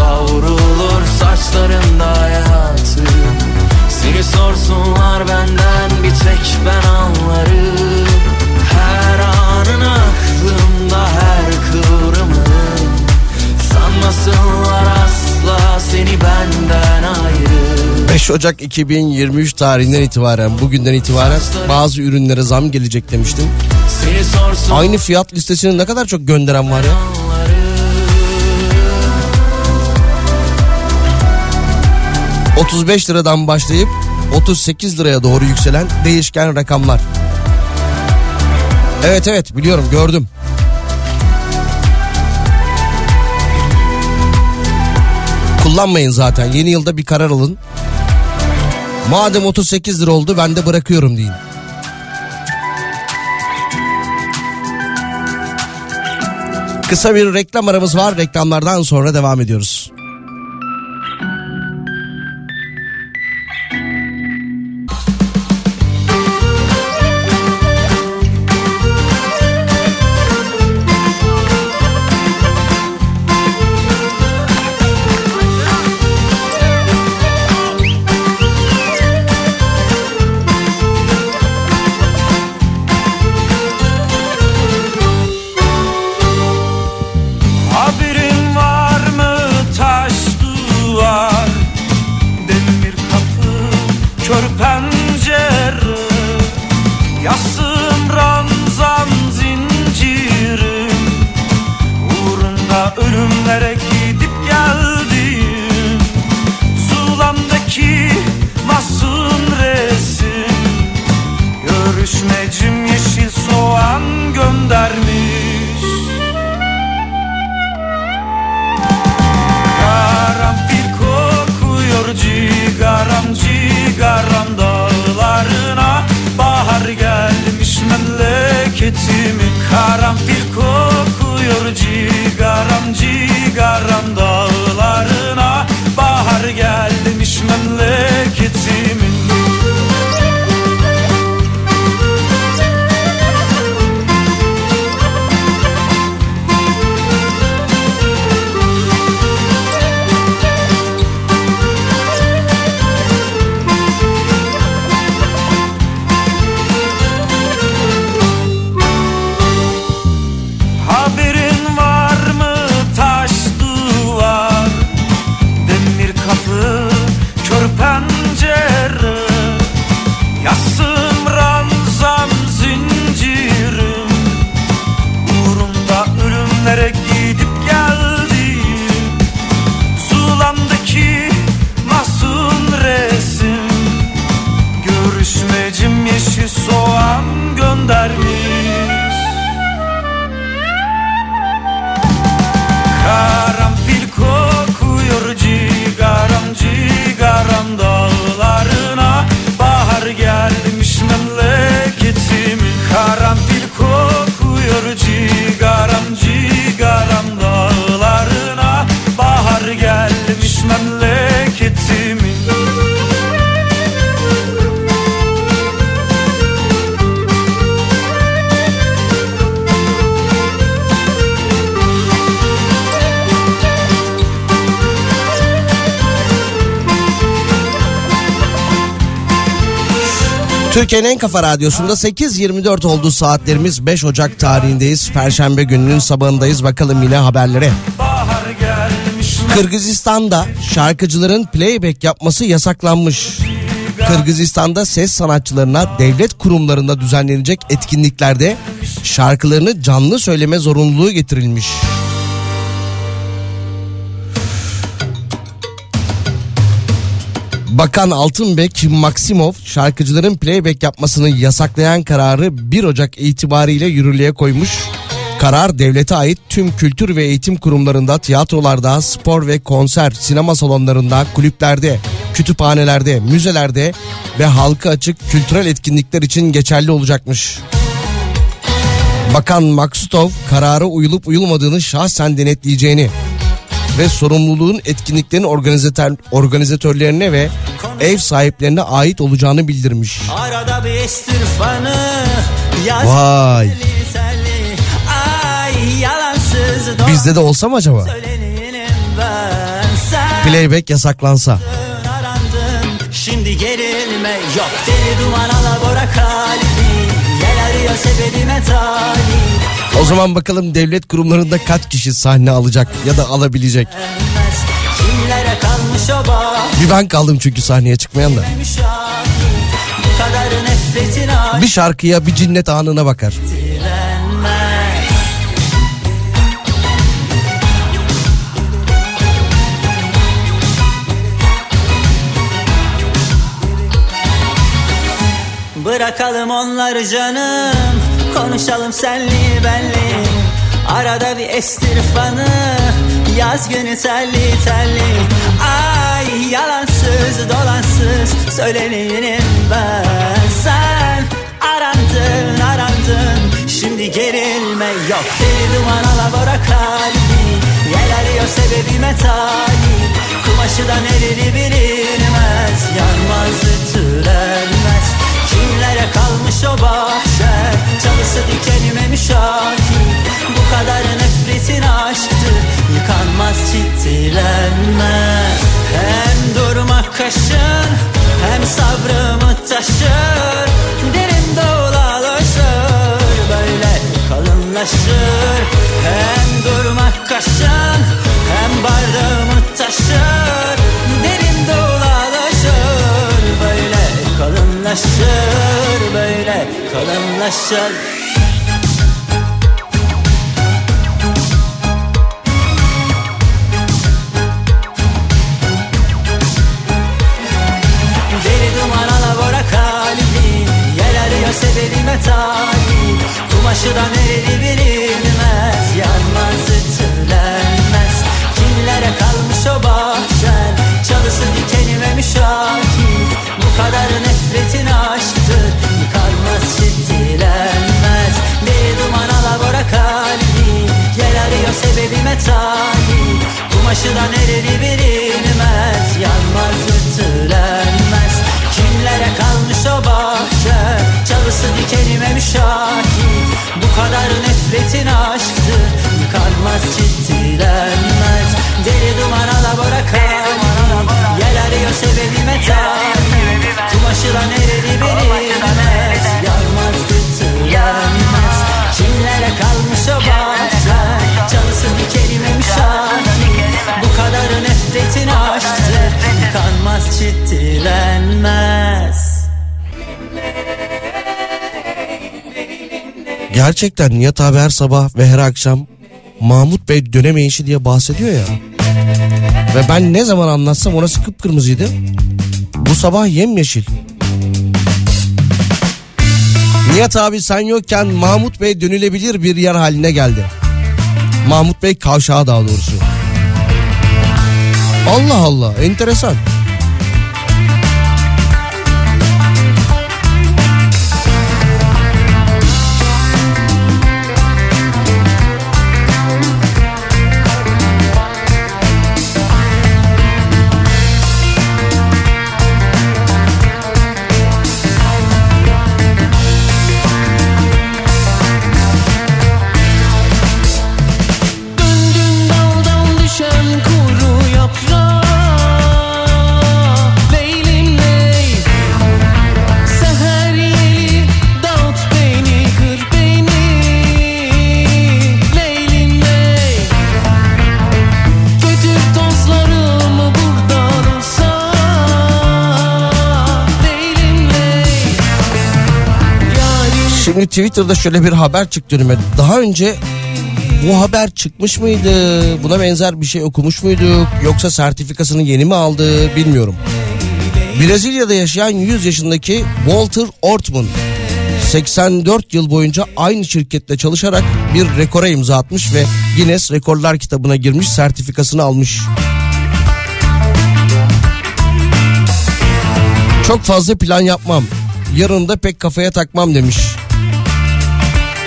savrulur saçlarında hayatı Seni sorsunlar benden bir tek ben anlarım Her anın aklımda her kıvrımın Sanmasınlar asla seni benden ayrı 5 Ocak 2023 tarihinden itibaren bugünden itibaren bazı ürünlere zam gelecek demiştim. Aynı fiyat listesine ne kadar çok gönderen var ya. 35 liradan başlayıp 38 liraya doğru yükselen değişken rakamlar. Evet evet biliyorum gördüm. Kullanmayın zaten. Yeni yılda bir karar alın. Madem 38 lira oldu ben de bırakıyorum deyin. Kısa bir reklam aramız var. Reklamlardan sonra devam ediyoruz. Türkiye'nin en kafa radyosunda 8.24 oldu saatlerimiz 5 Ocak tarihindeyiz. Perşembe gününün sabahındayız bakalım yine haberlere. Kırgızistan'da şarkıcıların playback yapması yasaklanmış. Kırgızistan'da ses sanatçılarına devlet kurumlarında düzenlenecek etkinliklerde şarkılarını canlı söyleme zorunluluğu getirilmiş. Bakan Altınbek Maksimov şarkıcıların playback yapmasını yasaklayan kararı 1 Ocak itibariyle yürürlüğe koymuş. Karar devlete ait tüm kültür ve eğitim kurumlarında, tiyatrolarda, spor ve konser, sinema salonlarında, kulüplerde, kütüphanelerde, müzelerde ve halka açık kültürel etkinlikler için geçerli olacakmış. Bakan Maksutov karara uyulup uyulmadığını şahsen denetleyeceğini ve sorumluluğun etkinliklerin organizatör, organizatörlerine ve ev sahiplerine ait olacağını bildirmiş. Arada bir estir fanı Vay. liselli Ay Bizde de olsa mı acaba? Ben Playback yasaklansa. arandın Şimdi gerilme yok Deli duman alabora kalbi O zaman bakalım devlet kurumlarında kaç kişi sahne alacak ya da alabilecek. Bir ben kaldım çünkü sahneye çıkmayan da. Bir şarkıya bir cinnet anına bakar. Bırakalım onları canım. Konuşalım senli benli. Arada bir estir fanı. Yaz günü telli telli. Ay yalansız dolansız Söyleneyim ben. Sen arandın arandın. Şimdi gerilme yok. Deli duman alabora kalbi Yel arıyor sebebime talip Kumaşıdan eriri bilinmez. Yanmaz ütülenmez Kimlere kalmış o bahçe. Çalısı dikenime müşahit. Bu kadar nefretin aşktı. Yıkanmaz ciddilenmez Hem durmak kaşın Hem sabrımı taşır kalınlaşır Deli duman alabora kalbi Yel arıyor sebebime talip. Kumaşıdan eridi bilinmez Yanmaz ütülenmez. Kimlere kalmış o bahçen Çalısı dikenime müşahit Bu kadar nefretin aşktır ciddilenmez Deli duman alabora kalbi Yel arıyor sebebime talip. Kumaşıdan eridi bilinmez Yanmaz ütülenmez. Kimlere kalmış o bahçe Çalısı dikenime müşahit. Bu kadar nefretin aşktır Yıkanmaz ciddilenmez Deli duman alabora kalbi Yel arıyor sebebime talip. Kumaşıdan eridi bilinmez Yanmaz ütülenmez Kimlere kalmış o bahçe Çalısı dikenime müşahit Bu kadar nefretin aşktır Yıkanmaz ciddilenmez Gerçekten Nihat abi her sabah ve her akşam Mahmut Bey dönemeyişi diye bahsediyor ya. Ve ben ne zaman anlatsam orası kıpkırmızıydı. Bu sabah yemyeşil. Nihat abi sen yokken Mahmut Bey dönülebilir bir yer haline geldi. Mahmut Bey kavşağı daha doğrusu. Allah Allah enteresan. Şimdi Twitter'da şöyle bir haber çıktı önüme. Daha önce bu haber çıkmış mıydı? Buna benzer bir şey okumuş muyduk? Yoksa sertifikasını yeni mi aldı bilmiyorum. Brezilya'da yaşayan 100 yaşındaki Walter Ortman 84 yıl boyunca aynı şirkette çalışarak bir rekora imza atmış ve Guinness Rekorlar kitabına girmiş sertifikasını almış. Çok fazla plan yapmam. Yarın da pek kafaya takmam demiş.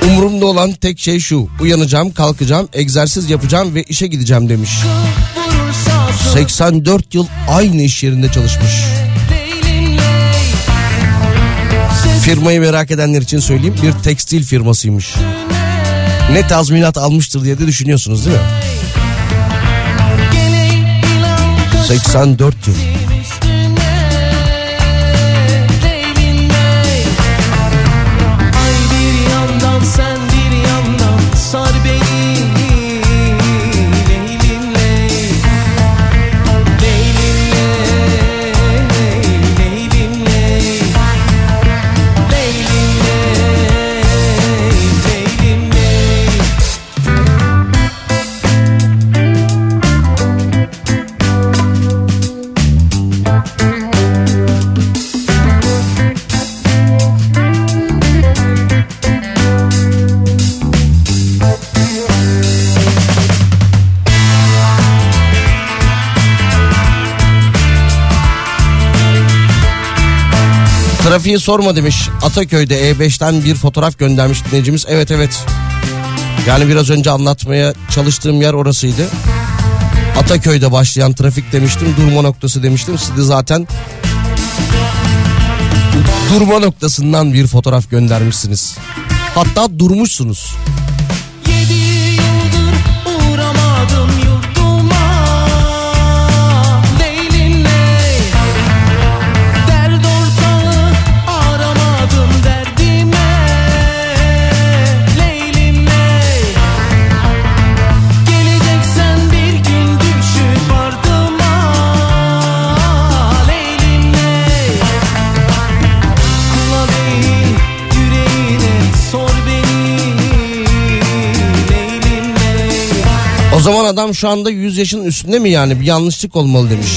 Umurumda olan tek şey şu. Uyanacağım, kalkacağım, egzersiz yapacağım ve işe gideceğim demiş. vurursa 84 yıl aynı iş yerinde çalışmış. Firmayı merak edenler için söyleyeyim bir tekstil firmasıymış. Ne tazminat almıştır diye de düşünüyorsunuz değil mi? Geley ilan 84 yıl. Trafiği sorma demiş. Ataköy'de E5'ten bir fotoğraf göndermiş dinleyicimiz. Evet evet. Yani biraz önce anlatmaya çalıştığım yer orasıydı. Ataköy'de başlayan trafik demiştim. Durma noktası demiştim. Siz de zaten durma noktasından bir fotoğraf göndermişsiniz. Hatta durmuşsunuz. Adam şu anda 100 yaşın üstünde mi yani bir yanlışlık olmalı demiş.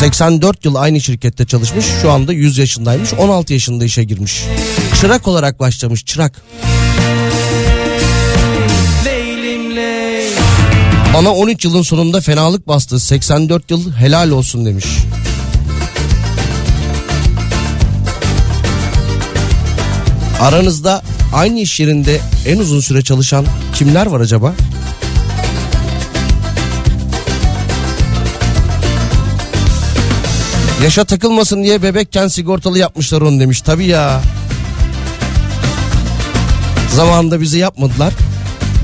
84 yıl aynı şirkette çalışmış şu anda 100 yaşındaymış 16 yaşında işe girmiş. Çırak olarak başlamış çırak. Bana 13 yılın sonunda fenalık bastı 84 yıl helal olsun demiş. Aranızda aynı iş yerinde en uzun süre çalışan kimler var acaba? Yaşa takılmasın diye bebekken sigortalı yapmışlar onu demiş. Tabii ya. Zamanında bizi yapmadılar.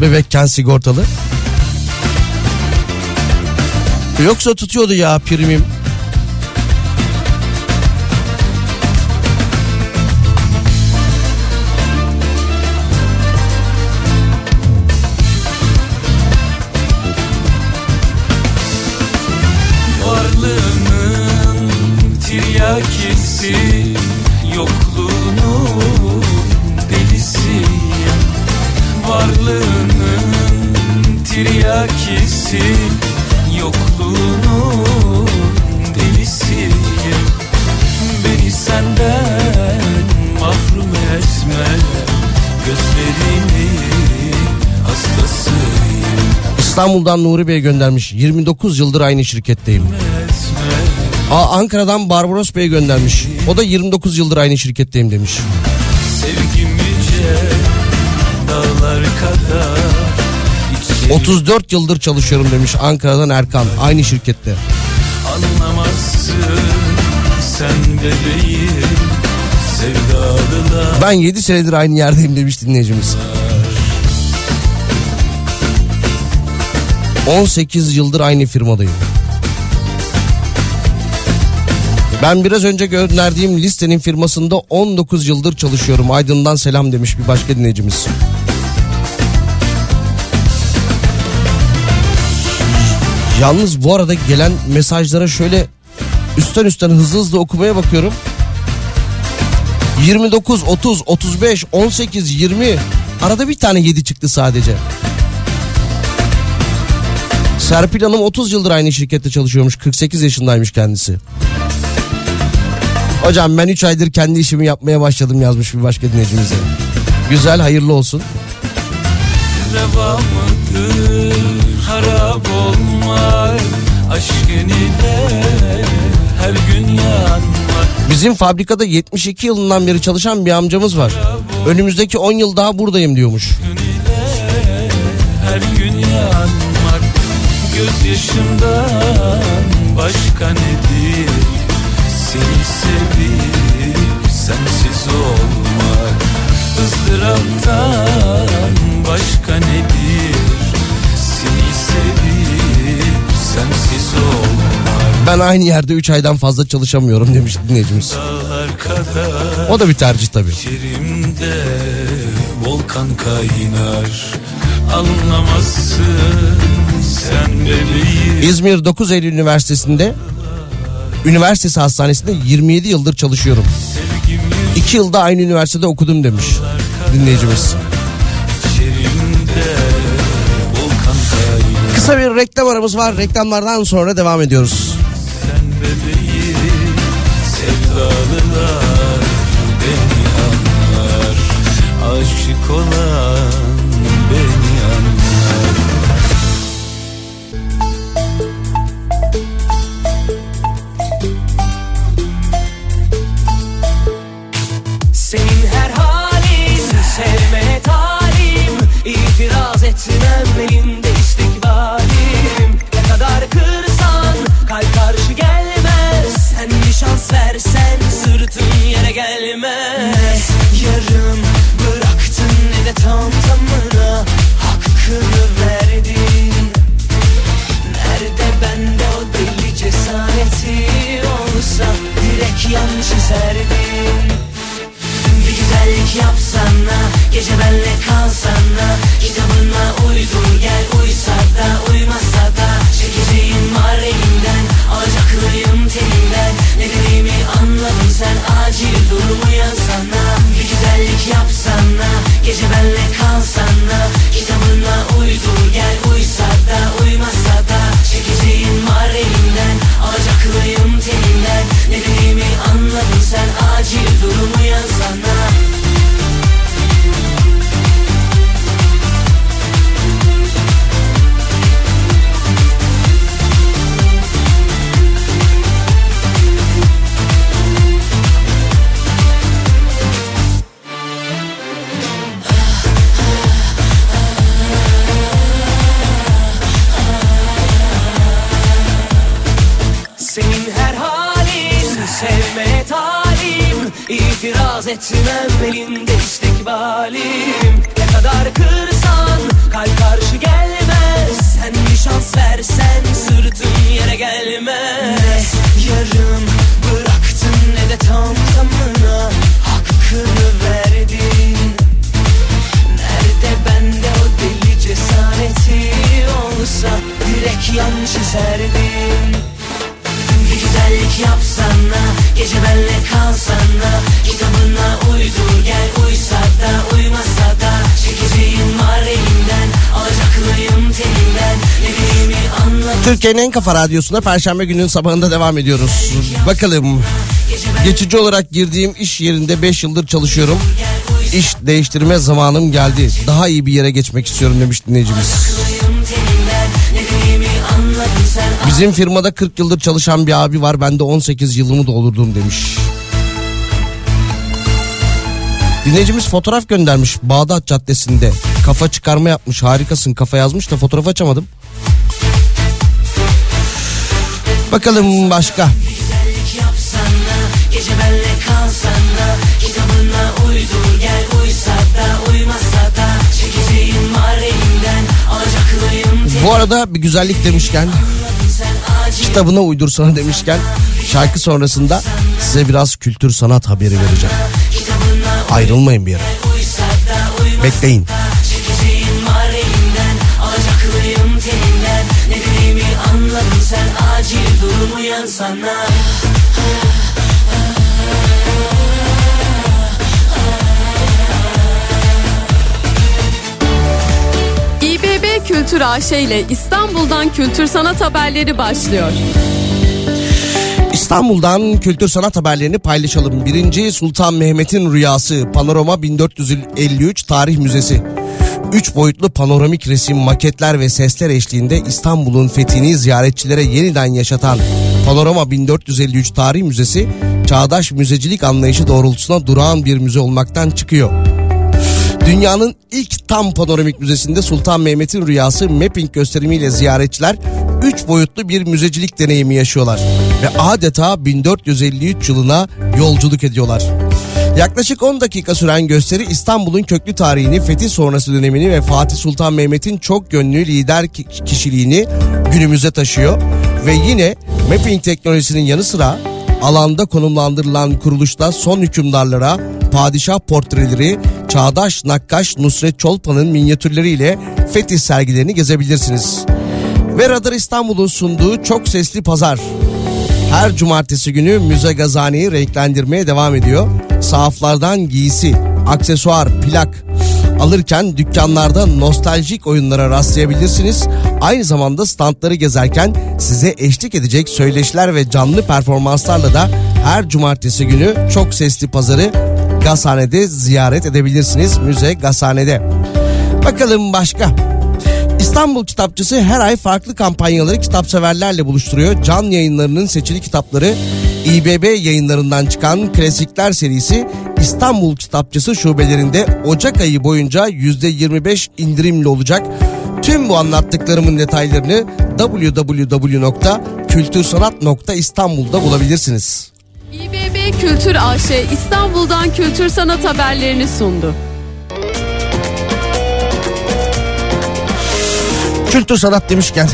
Bebekken sigortalı. Yoksa tutuyordu ya primim. Tiryakisi Yokluğunun delisiyim Varlığının tiryakisi Yokluğunun delisiyim Beni senden mahrum etme Gözlerinin hastasıyım İstanbul'dan Nuri Bey göndermiş. 29 yıldır aynı şirketteyim. Aa, Ankara'dan Barbaros Bey göndermiş. O da 29 yıldır aynı şirketteyim demiş. Sevgim yüce dağlar kadar içeri 34 yıldır çalışıyorum demiş Ankara'dan Erkan. Aynı şirkette. anlamazsın sen bebeğim sevdalılar Ben 7 senedir aynı yerdeyim demiş dinleyicimiz. 18 yıldır aynı firmadayım. Ben biraz önce gönderdiğim listenin firmasında 19 yıldır çalışıyorum. Aydın'dan selam demiş bir başka dinleyicimiz. Yalnız bu arada gelen mesajlara şöyle üstten üstten hızlı hızlı okumaya bakıyorum. 29, 30, 35, 18, 20 arada bir tane 7 çıktı sadece. Serpil Hanım 30 yıldır aynı şirkette çalışıyormuş. 48 yaşındaymış kendisi. Hocam ben 3 aydır kendi işimi yapmaya başladım yazmış bir başka dinleyicimize. Güzel hayırlı olsun. reva harap olmak aşkın ile her gün yanmak Bizim fabrikada 72 yılından beri çalışan bir amcamız var. Önümüzdeki 10 yıl daha buradayım diyormuş. her gün yanmak gözyaşımdan başka nedir seni sevip sensiz olmak. Izdıraptan başka nedir? Seni sevip sensiz olmak. Ben aynı yerde 3 aydan fazla çalışamıyorum demiş dinleyicimiz. O da bir tercih tabii. İçerimde volkan kaynar. Anlamazsın sen bebeğim İzmir 9 Eylül Üniversitesi'nde Üniversitesi Hastanesi'nde 27 yıldır çalışıyorum. 2 yılda aynı üniversitede okudum demiş dinleyicimiz. Kısa bir reklam aramız var. Reklamlardan sonra devam ediyoruz. Sen bebeğim beni anlar Aşık olan Gözlerinde istikbalim Ne kadar kırsan kalp karşı gelmez. Sen bir şans versen sırtın yere gelmez. Ne yarım bıraktın ne de tam Hakkını verdin. Nerede bende o deli cesareti olsa Direkt yan çizerdin benle kalsana Kitabına uydur gel uysa da uymasa da Çekeceğim var elimden Alacaklıyım telinden. Ne dediğimi anladın sen acil durumu yazsana Bir güzellik yapsana Gece benle kalsana Kitabına uydur gel uysa da uymasa da Çekeceğim var elimden Alacaklıyım telinden. Ne dediğimi anladın sen acil durumu yazsana İtiraz etmem elinde istikbalim. Ne kadar kırsan kalp karşı gelmez. Sen bir şans versen sırtın yere gelmez. Ne yarım bıraktın ne de tam tamına Hakkını verdin. Nerede bende o deli cesareti olsa Direkt yan çizerdim. Bir güzellik yapsana Gece benle kalsana Türkiye'nin en kafa radyosunda Perşembe günün sabahında devam ediyoruz. Bakalım geçici olarak girdiğim iş yerinde 5 yıldır çalışıyorum. İş değiştirme zamanım geldi. Daha iyi bir yere geçmek istiyorum demiş dinleyicimiz. Bizim firmada 40 yıldır çalışan bir abi var. Ben de 18 yılımı doldurdum demiş. Dinleyicimiz fotoğraf göndermiş Bağdat Caddesi'nde. Kafa çıkarma yapmış harikasın kafa yazmış da fotoğraf açamadım. Bakalım başka. Bu arada bir güzellik demişken kitabına uydursana demişken şarkı sonrasında size biraz kültür sanat haberi vereceğim. Ayrılmayın bir yere. Bekleyin. Anladın sen acil durumu yansana İBB Kültür AŞ ile İstanbul'dan kültür sanat haberleri başlıyor. İstanbul'dan kültür sanat haberlerini paylaşalım. Birinci Sultan Mehmet'in rüyası Panorama 1453 Tarih Müzesi. Üç boyutlu panoramik resim, maketler ve sesler eşliğinde İstanbul'un fethini ziyaretçilere yeniden yaşatan Panorama 1453 Tarih Müzesi, çağdaş müzecilik anlayışı doğrultusuna durağan bir müze olmaktan çıkıyor. Dünyanın ilk tam panoramik müzesinde Sultan Mehmet'in rüyası mapping gösterimiyle ziyaretçiler 3 boyutlu bir müzecilik deneyimi yaşıyorlar ve adeta 1453 yılına yolculuk ediyorlar. Yaklaşık 10 dakika süren gösteri İstanbul'un köklü tarihini, fetih sonrası dönemini ve Fatih Sultan Mehmet'in çok yönlü lider ki- kişiliğini günümüze taşıyor. Ve yine mapping teknolojisinin yanı sıra alanda konumlandırılan kuruluşta son hükümdarlara padişah portreleri, çağdaş nakkaş Nusret Çolpan'ın minyatürleriyle fetih sergilerini gezebilirsiniz. Ve Radar İstanbul'un sunduğu çok sesli pazar. Her cumartesi günü Müze Gazani'yi renklendirmeye devam ediyor. Sahaflardan giysi, aksesuar, plak alırken dükkanlarda nostaljik oyunlara rastlayabilirsiniz. Aynı zamanda standları gezerken size eşlik edecek söyleşiler ve canlı performanslarla da her cumartesi günü çok sesli pazarı Gazhane'de ziyaret edebilirsiniz. Müze Gazhane'de. Bakalım başka. İstanbul Kitapçısı her ay farklı kampanyaları kitapseverlerle buluşturuyor. Can yayınlarının seçili kitapları İBB yayınlarından çıkan klasikler serisi İstanbul Kitapçısı şubelerinde Ocak ayı boyunca %25 indirimli olacak. Tüm bu anlattıklarımın detaylarını www.kültürsanat.istanbul'da bulabilirsiniz. İBB Kültür AŞ İstanbul'dan kültür sanat haberlerini sundu. Kültür sanat demişken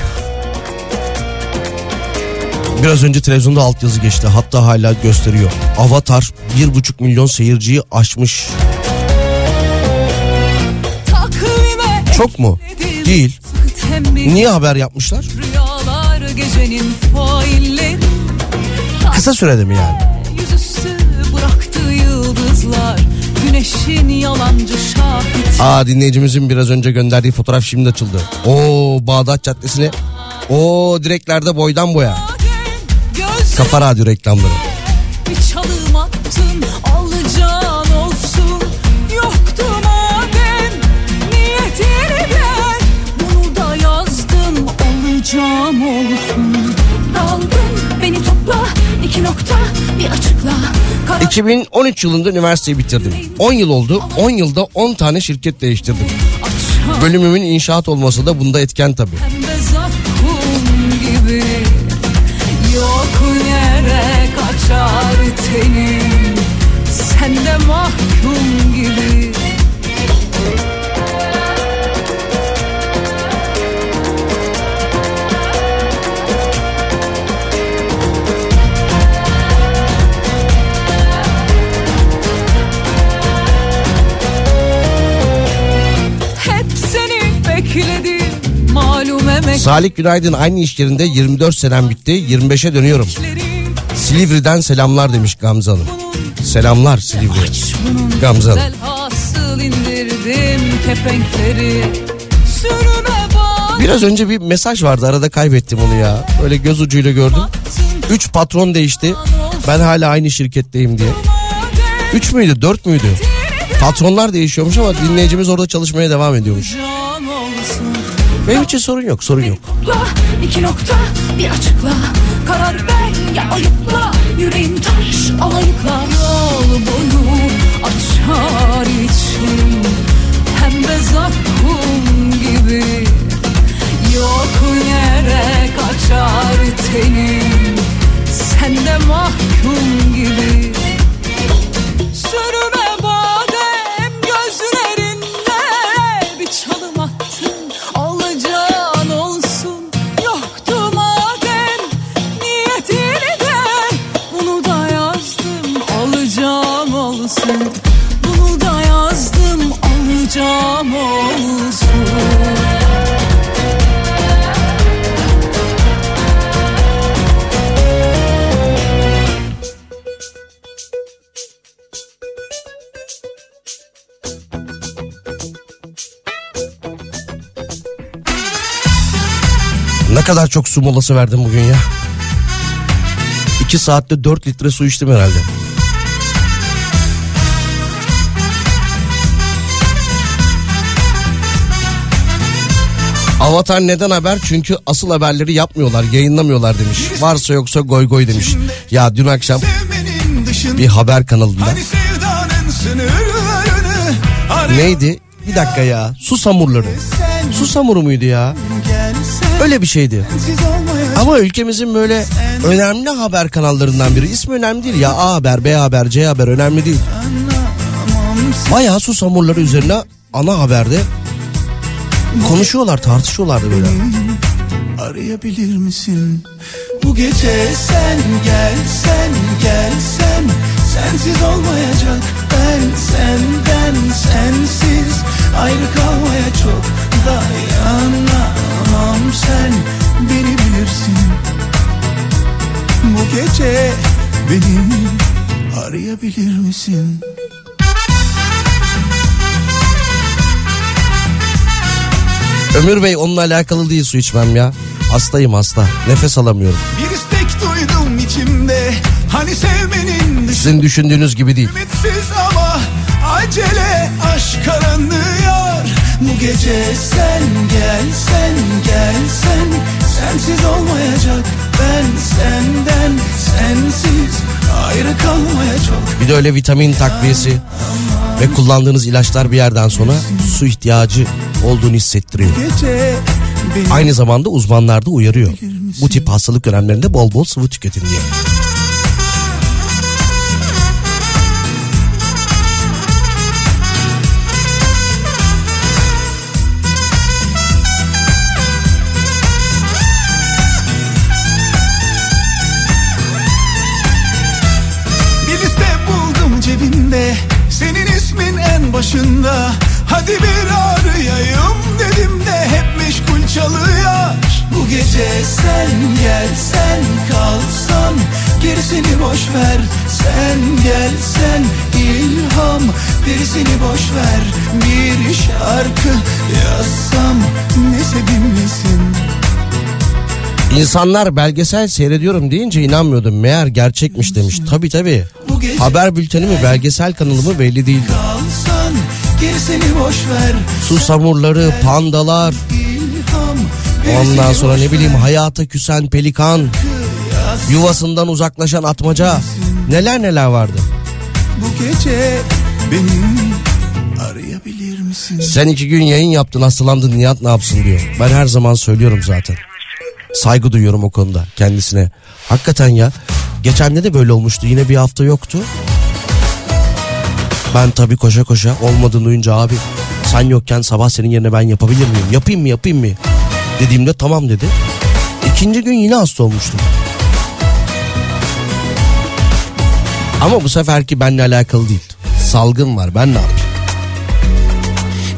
Biraz önce televizyonda altyazı geçti. Hatta hala gösteriyor. Avatar 1,5 milyon seyirciyi aşmış. Çok mu? Değil. Niye haber yapmışlar? Kısa sürede mi yani? Aa dinleyicimizin biraz önce gönderdiği fotoğraf şimdi açıldı. Oo Bağdat Caddesi'ne. Oo direklerde boydan boya. Kafa Radyo reklamları. bir çalım attın alacağın olsun Yoktu madem niyetini ver Bunu da yazdım alacağım olsun Daldın beni topla iki nokta bir açıkla Karar 2013 yılında üniversiteyi bitirdim. 10 yıl oldu. 10 yılda 10 tane şirket değiştirdim. Bölümümün inşaat olması da bunda etken tabii. Kaçar tenim Sen de mahkum gibi Salih Günaydın aynı iş yerinde 24 senem bitti. 25'e dönüyorum. Silivri'den selamlar demiş Gamze Hanım. Selamlar Silivri. Gamze Hanım. Biraz önce bir mesaj vardı arada kaybettim onu ya. Böyle göz ucuyla gördüm. 3 patron değişti. Ben hala aynı şirketteyim diye. 3 müydü 4 müydü? Patronlar değişiyormuş ama dinleyicimiz orada çalışmaya devam ediyormuş. Benim için sorun yok sorun yok. İki nokta bir açıkla. Karar ver ya ayıpla. Yüreğim taş alayıkla. Yol boyu açar içim. Pembe zakkum gibi. Yok yere kaçar tenim. Sen de mahkum gibi kadar çok su molası verdim bugün ya. 2 saatte 4 litre su içtim herhalde. Avatar neden haber? Çünkü asıl haberleri yapmıyorlar, yayınlamıyorlar demiş. Varsa yoksa goy goy demiş. Ya dün akşam bir haber kanalında Hani neydi? Bir dakika ya. Su hamurları. Su hamuru muydu ya? Öyle bir şeydi. Ama ülkemizin böyle önemli haber kanallarından biri. İsmi önemli değil ya. A Haber, B Haber, C Haber önemli değil. Bayağı su hamurları üzerine ana haberde konuşuyorlar, tartışıyorlardı böyle. Arayabilir misin? Bu gece sen gelsen gelsen Sensiz olmayacak ben senden sensiz Ayrı kalmaya çok dayanamam sen beni bilirsin Bu gece beni arayabilir misin? Ömür Bey onunla alakalı değil su içmem ya. Hastayım hasta. Nefes alamıyorum. Bir istek duydum içimde Hani sevmenin Sizin düşündüğünüz gibi değil. Ümitsiz ama acele aşk karanlıyor Bu gece sen gelsen gelsen Sensiz olmayacak ben senden sensiz Ayrı kalmaya çok Bir de öyle vitamin takviyesi ve kullandığınız ilaçlar bir yerden sonra su ihtiyacı olduğunu hissettiriyor. Aynı zamanda uzmanlar da uyarıyor. Bu tip hastalık dönemlerinde bol bol sıvı tüketin diye. Hadi bir arayayım dedim de hep meşgul çalıyor Bu gece sen gel kalsan Gerisini boş ver sen gel ilham Birisini boş ver bir şarkı yazsam ne sevimlisin İnsanlar belgesel seyrediyorum deyince inanmıyordum. Meğer gerçekmiş demiş. Tabi tabi. Haber bülteni mi belgesel kanalı mı belli değildi. Kalsan gerisini boş ver Susamurları, pandalar, ondan sonra ne bileyim hayata küsen pelikan, yuvasından uzaklaşan atmaca. Neler neler vardı. Bu gece beni arayabilir misin? Sen iki gün yayın yaptın hastalandın Nihat ne yapsın diyor. Ben her zaman söylüyorum zaten. Saygı duyuyorum o konuda kendisine. Hakikaten ya. Geçen de böyle olmuştu. Yine bir hafta yoktu. Ben tabii koşa koşa olmadığını duyunca abi sen yokken sabah senin yerine ben yapabilir miyim? Yapayım mı yapayım mı? Dediğimde tamam dedi. İkinci gün yine hasta olmuştum. Ama bu seferki benimle alakalı değil. Salgın var ben ne yapayım?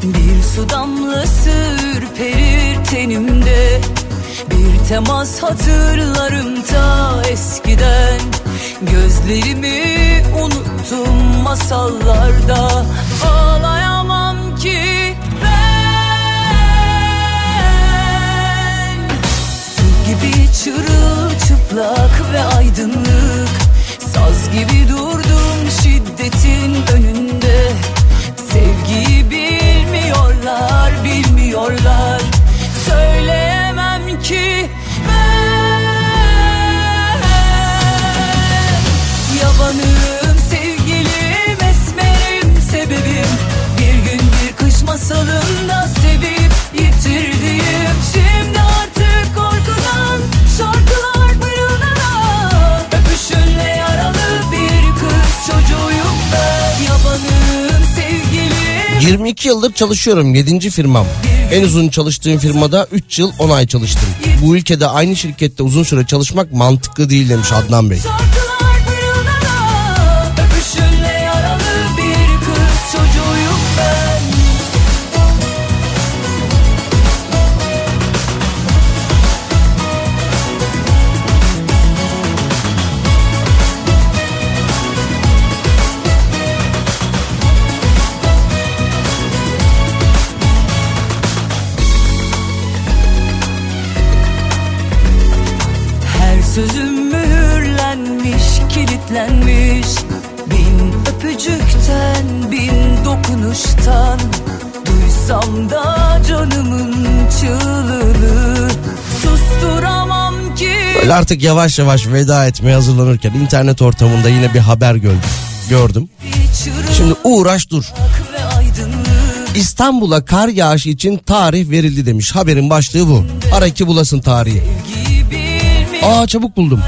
Bir su damlası ürperir tenimde Bir temas hatırlarım ta eskiden Gözlerimi unuttum masallarda. Ağlayamam ki ben. Su gibi çırılçıplak ve aydınlık. Saz gibi durdum şiddetin önünde. Sevgiyi bilmiyorlar, bilmiyorlar. Söyleyemem ki 22 yıldır çalışıyorum 7. firmam. En uzun çalıştığım firmada 3 yıl 10 ay çalıştım. Bu ülkede aynı şirkette uzun süre çalışmak mantıklı değil demiş Adnan Bey. Böyle artık yavaş yavaş veda etmeye hazırlanırken internet ortamında yine bir haber gördüm. Gördüm. Şimdi uğraş dur. İstanbul'a kar yağışı için tarih verildi demiş. Haberin başlığı bu. Ara ki bulasın tarihi. Aa çabuk buldum.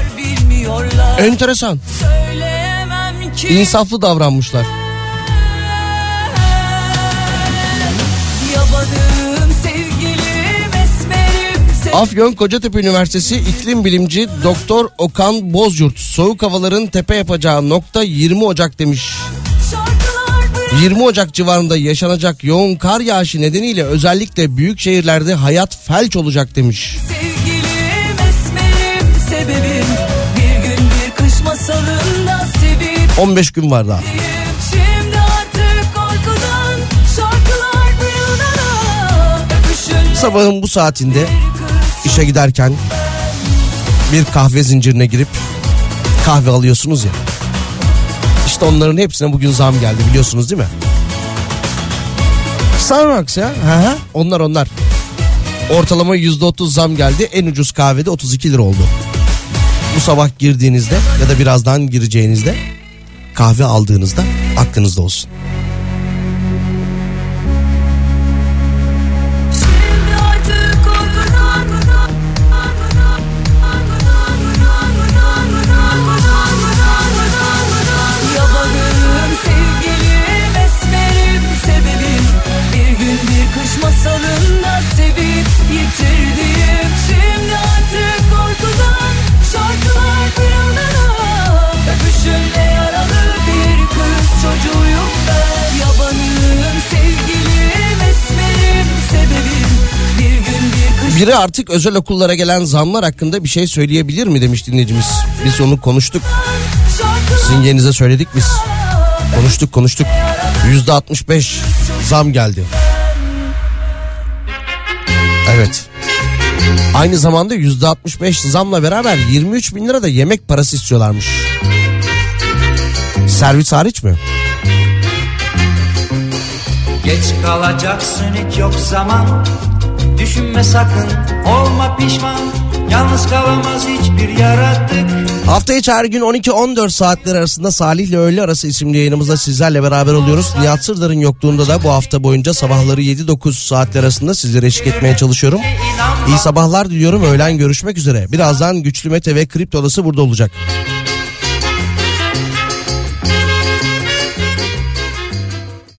Enteresan. İnsaflı davranmışlar. Afyon Kocatepe Üniversitesi İklim Bilimci Doktor Okan Bozyurt soğuk havaların tepe yapacağı nokta 20 Ocak demiş. Şarkılar 20 Ocak civarında yaşanacak yoğun kar yağışı nedeniyle özellikle büyük şehirlerde hayat felç olacak demiş. Sevgilim esmerim sebebim Bir gün bir kış masalında sevip 15 gün var daha. Korkudan Sabahın bu saatinde işe giderken bir kahve zincirine girip kahve alıyorsunuz ya. İşte onların hepsine bugün zam geldi biliyorsunuz değil mi? Starbucks ya. Hı. Onlar onlar. Ortalama %30 zam geldi. En ucuz kahvede 32 lira oldu. Bu sabah girdiğinizde ya da birazdan gireceğinizde kahve aldığınızda aklınızda olsun. Biri artık özel okullara gelen zamlar hakkında bir şey söyleyebilir mi demiş dinleyicimiz. Biz onu konuştuk. Sizin söyledik biz. Konuştuk konuştuk. Yüzde 65 zam geldi. Evet. Aynı zamanda yüzde 65 zamla beraber 23 bin lira da yemek parası istiyorlarmış. Servis hariç mi? Geç kalacaksın hiç yok zaman Düşünme sakın olma pişman Yalnız kalamaz hiçbir yaratık Hafta içi her gün 12-14 saatler arasında Salih ile Öğle Arası isimli yayınımızda sizlerle beraber oluyoruz. Nihat Sırdar'ın yokluğunda da bu hafta boyunca sabahları 7-9 saatler arasında sizlere eşlik etmeye çalışıyorum. İyi sabahlar diliyorum. Öğlen görüşmek üzere. Birazdan Güçlü Mete ve Kripto Odası burada olacak.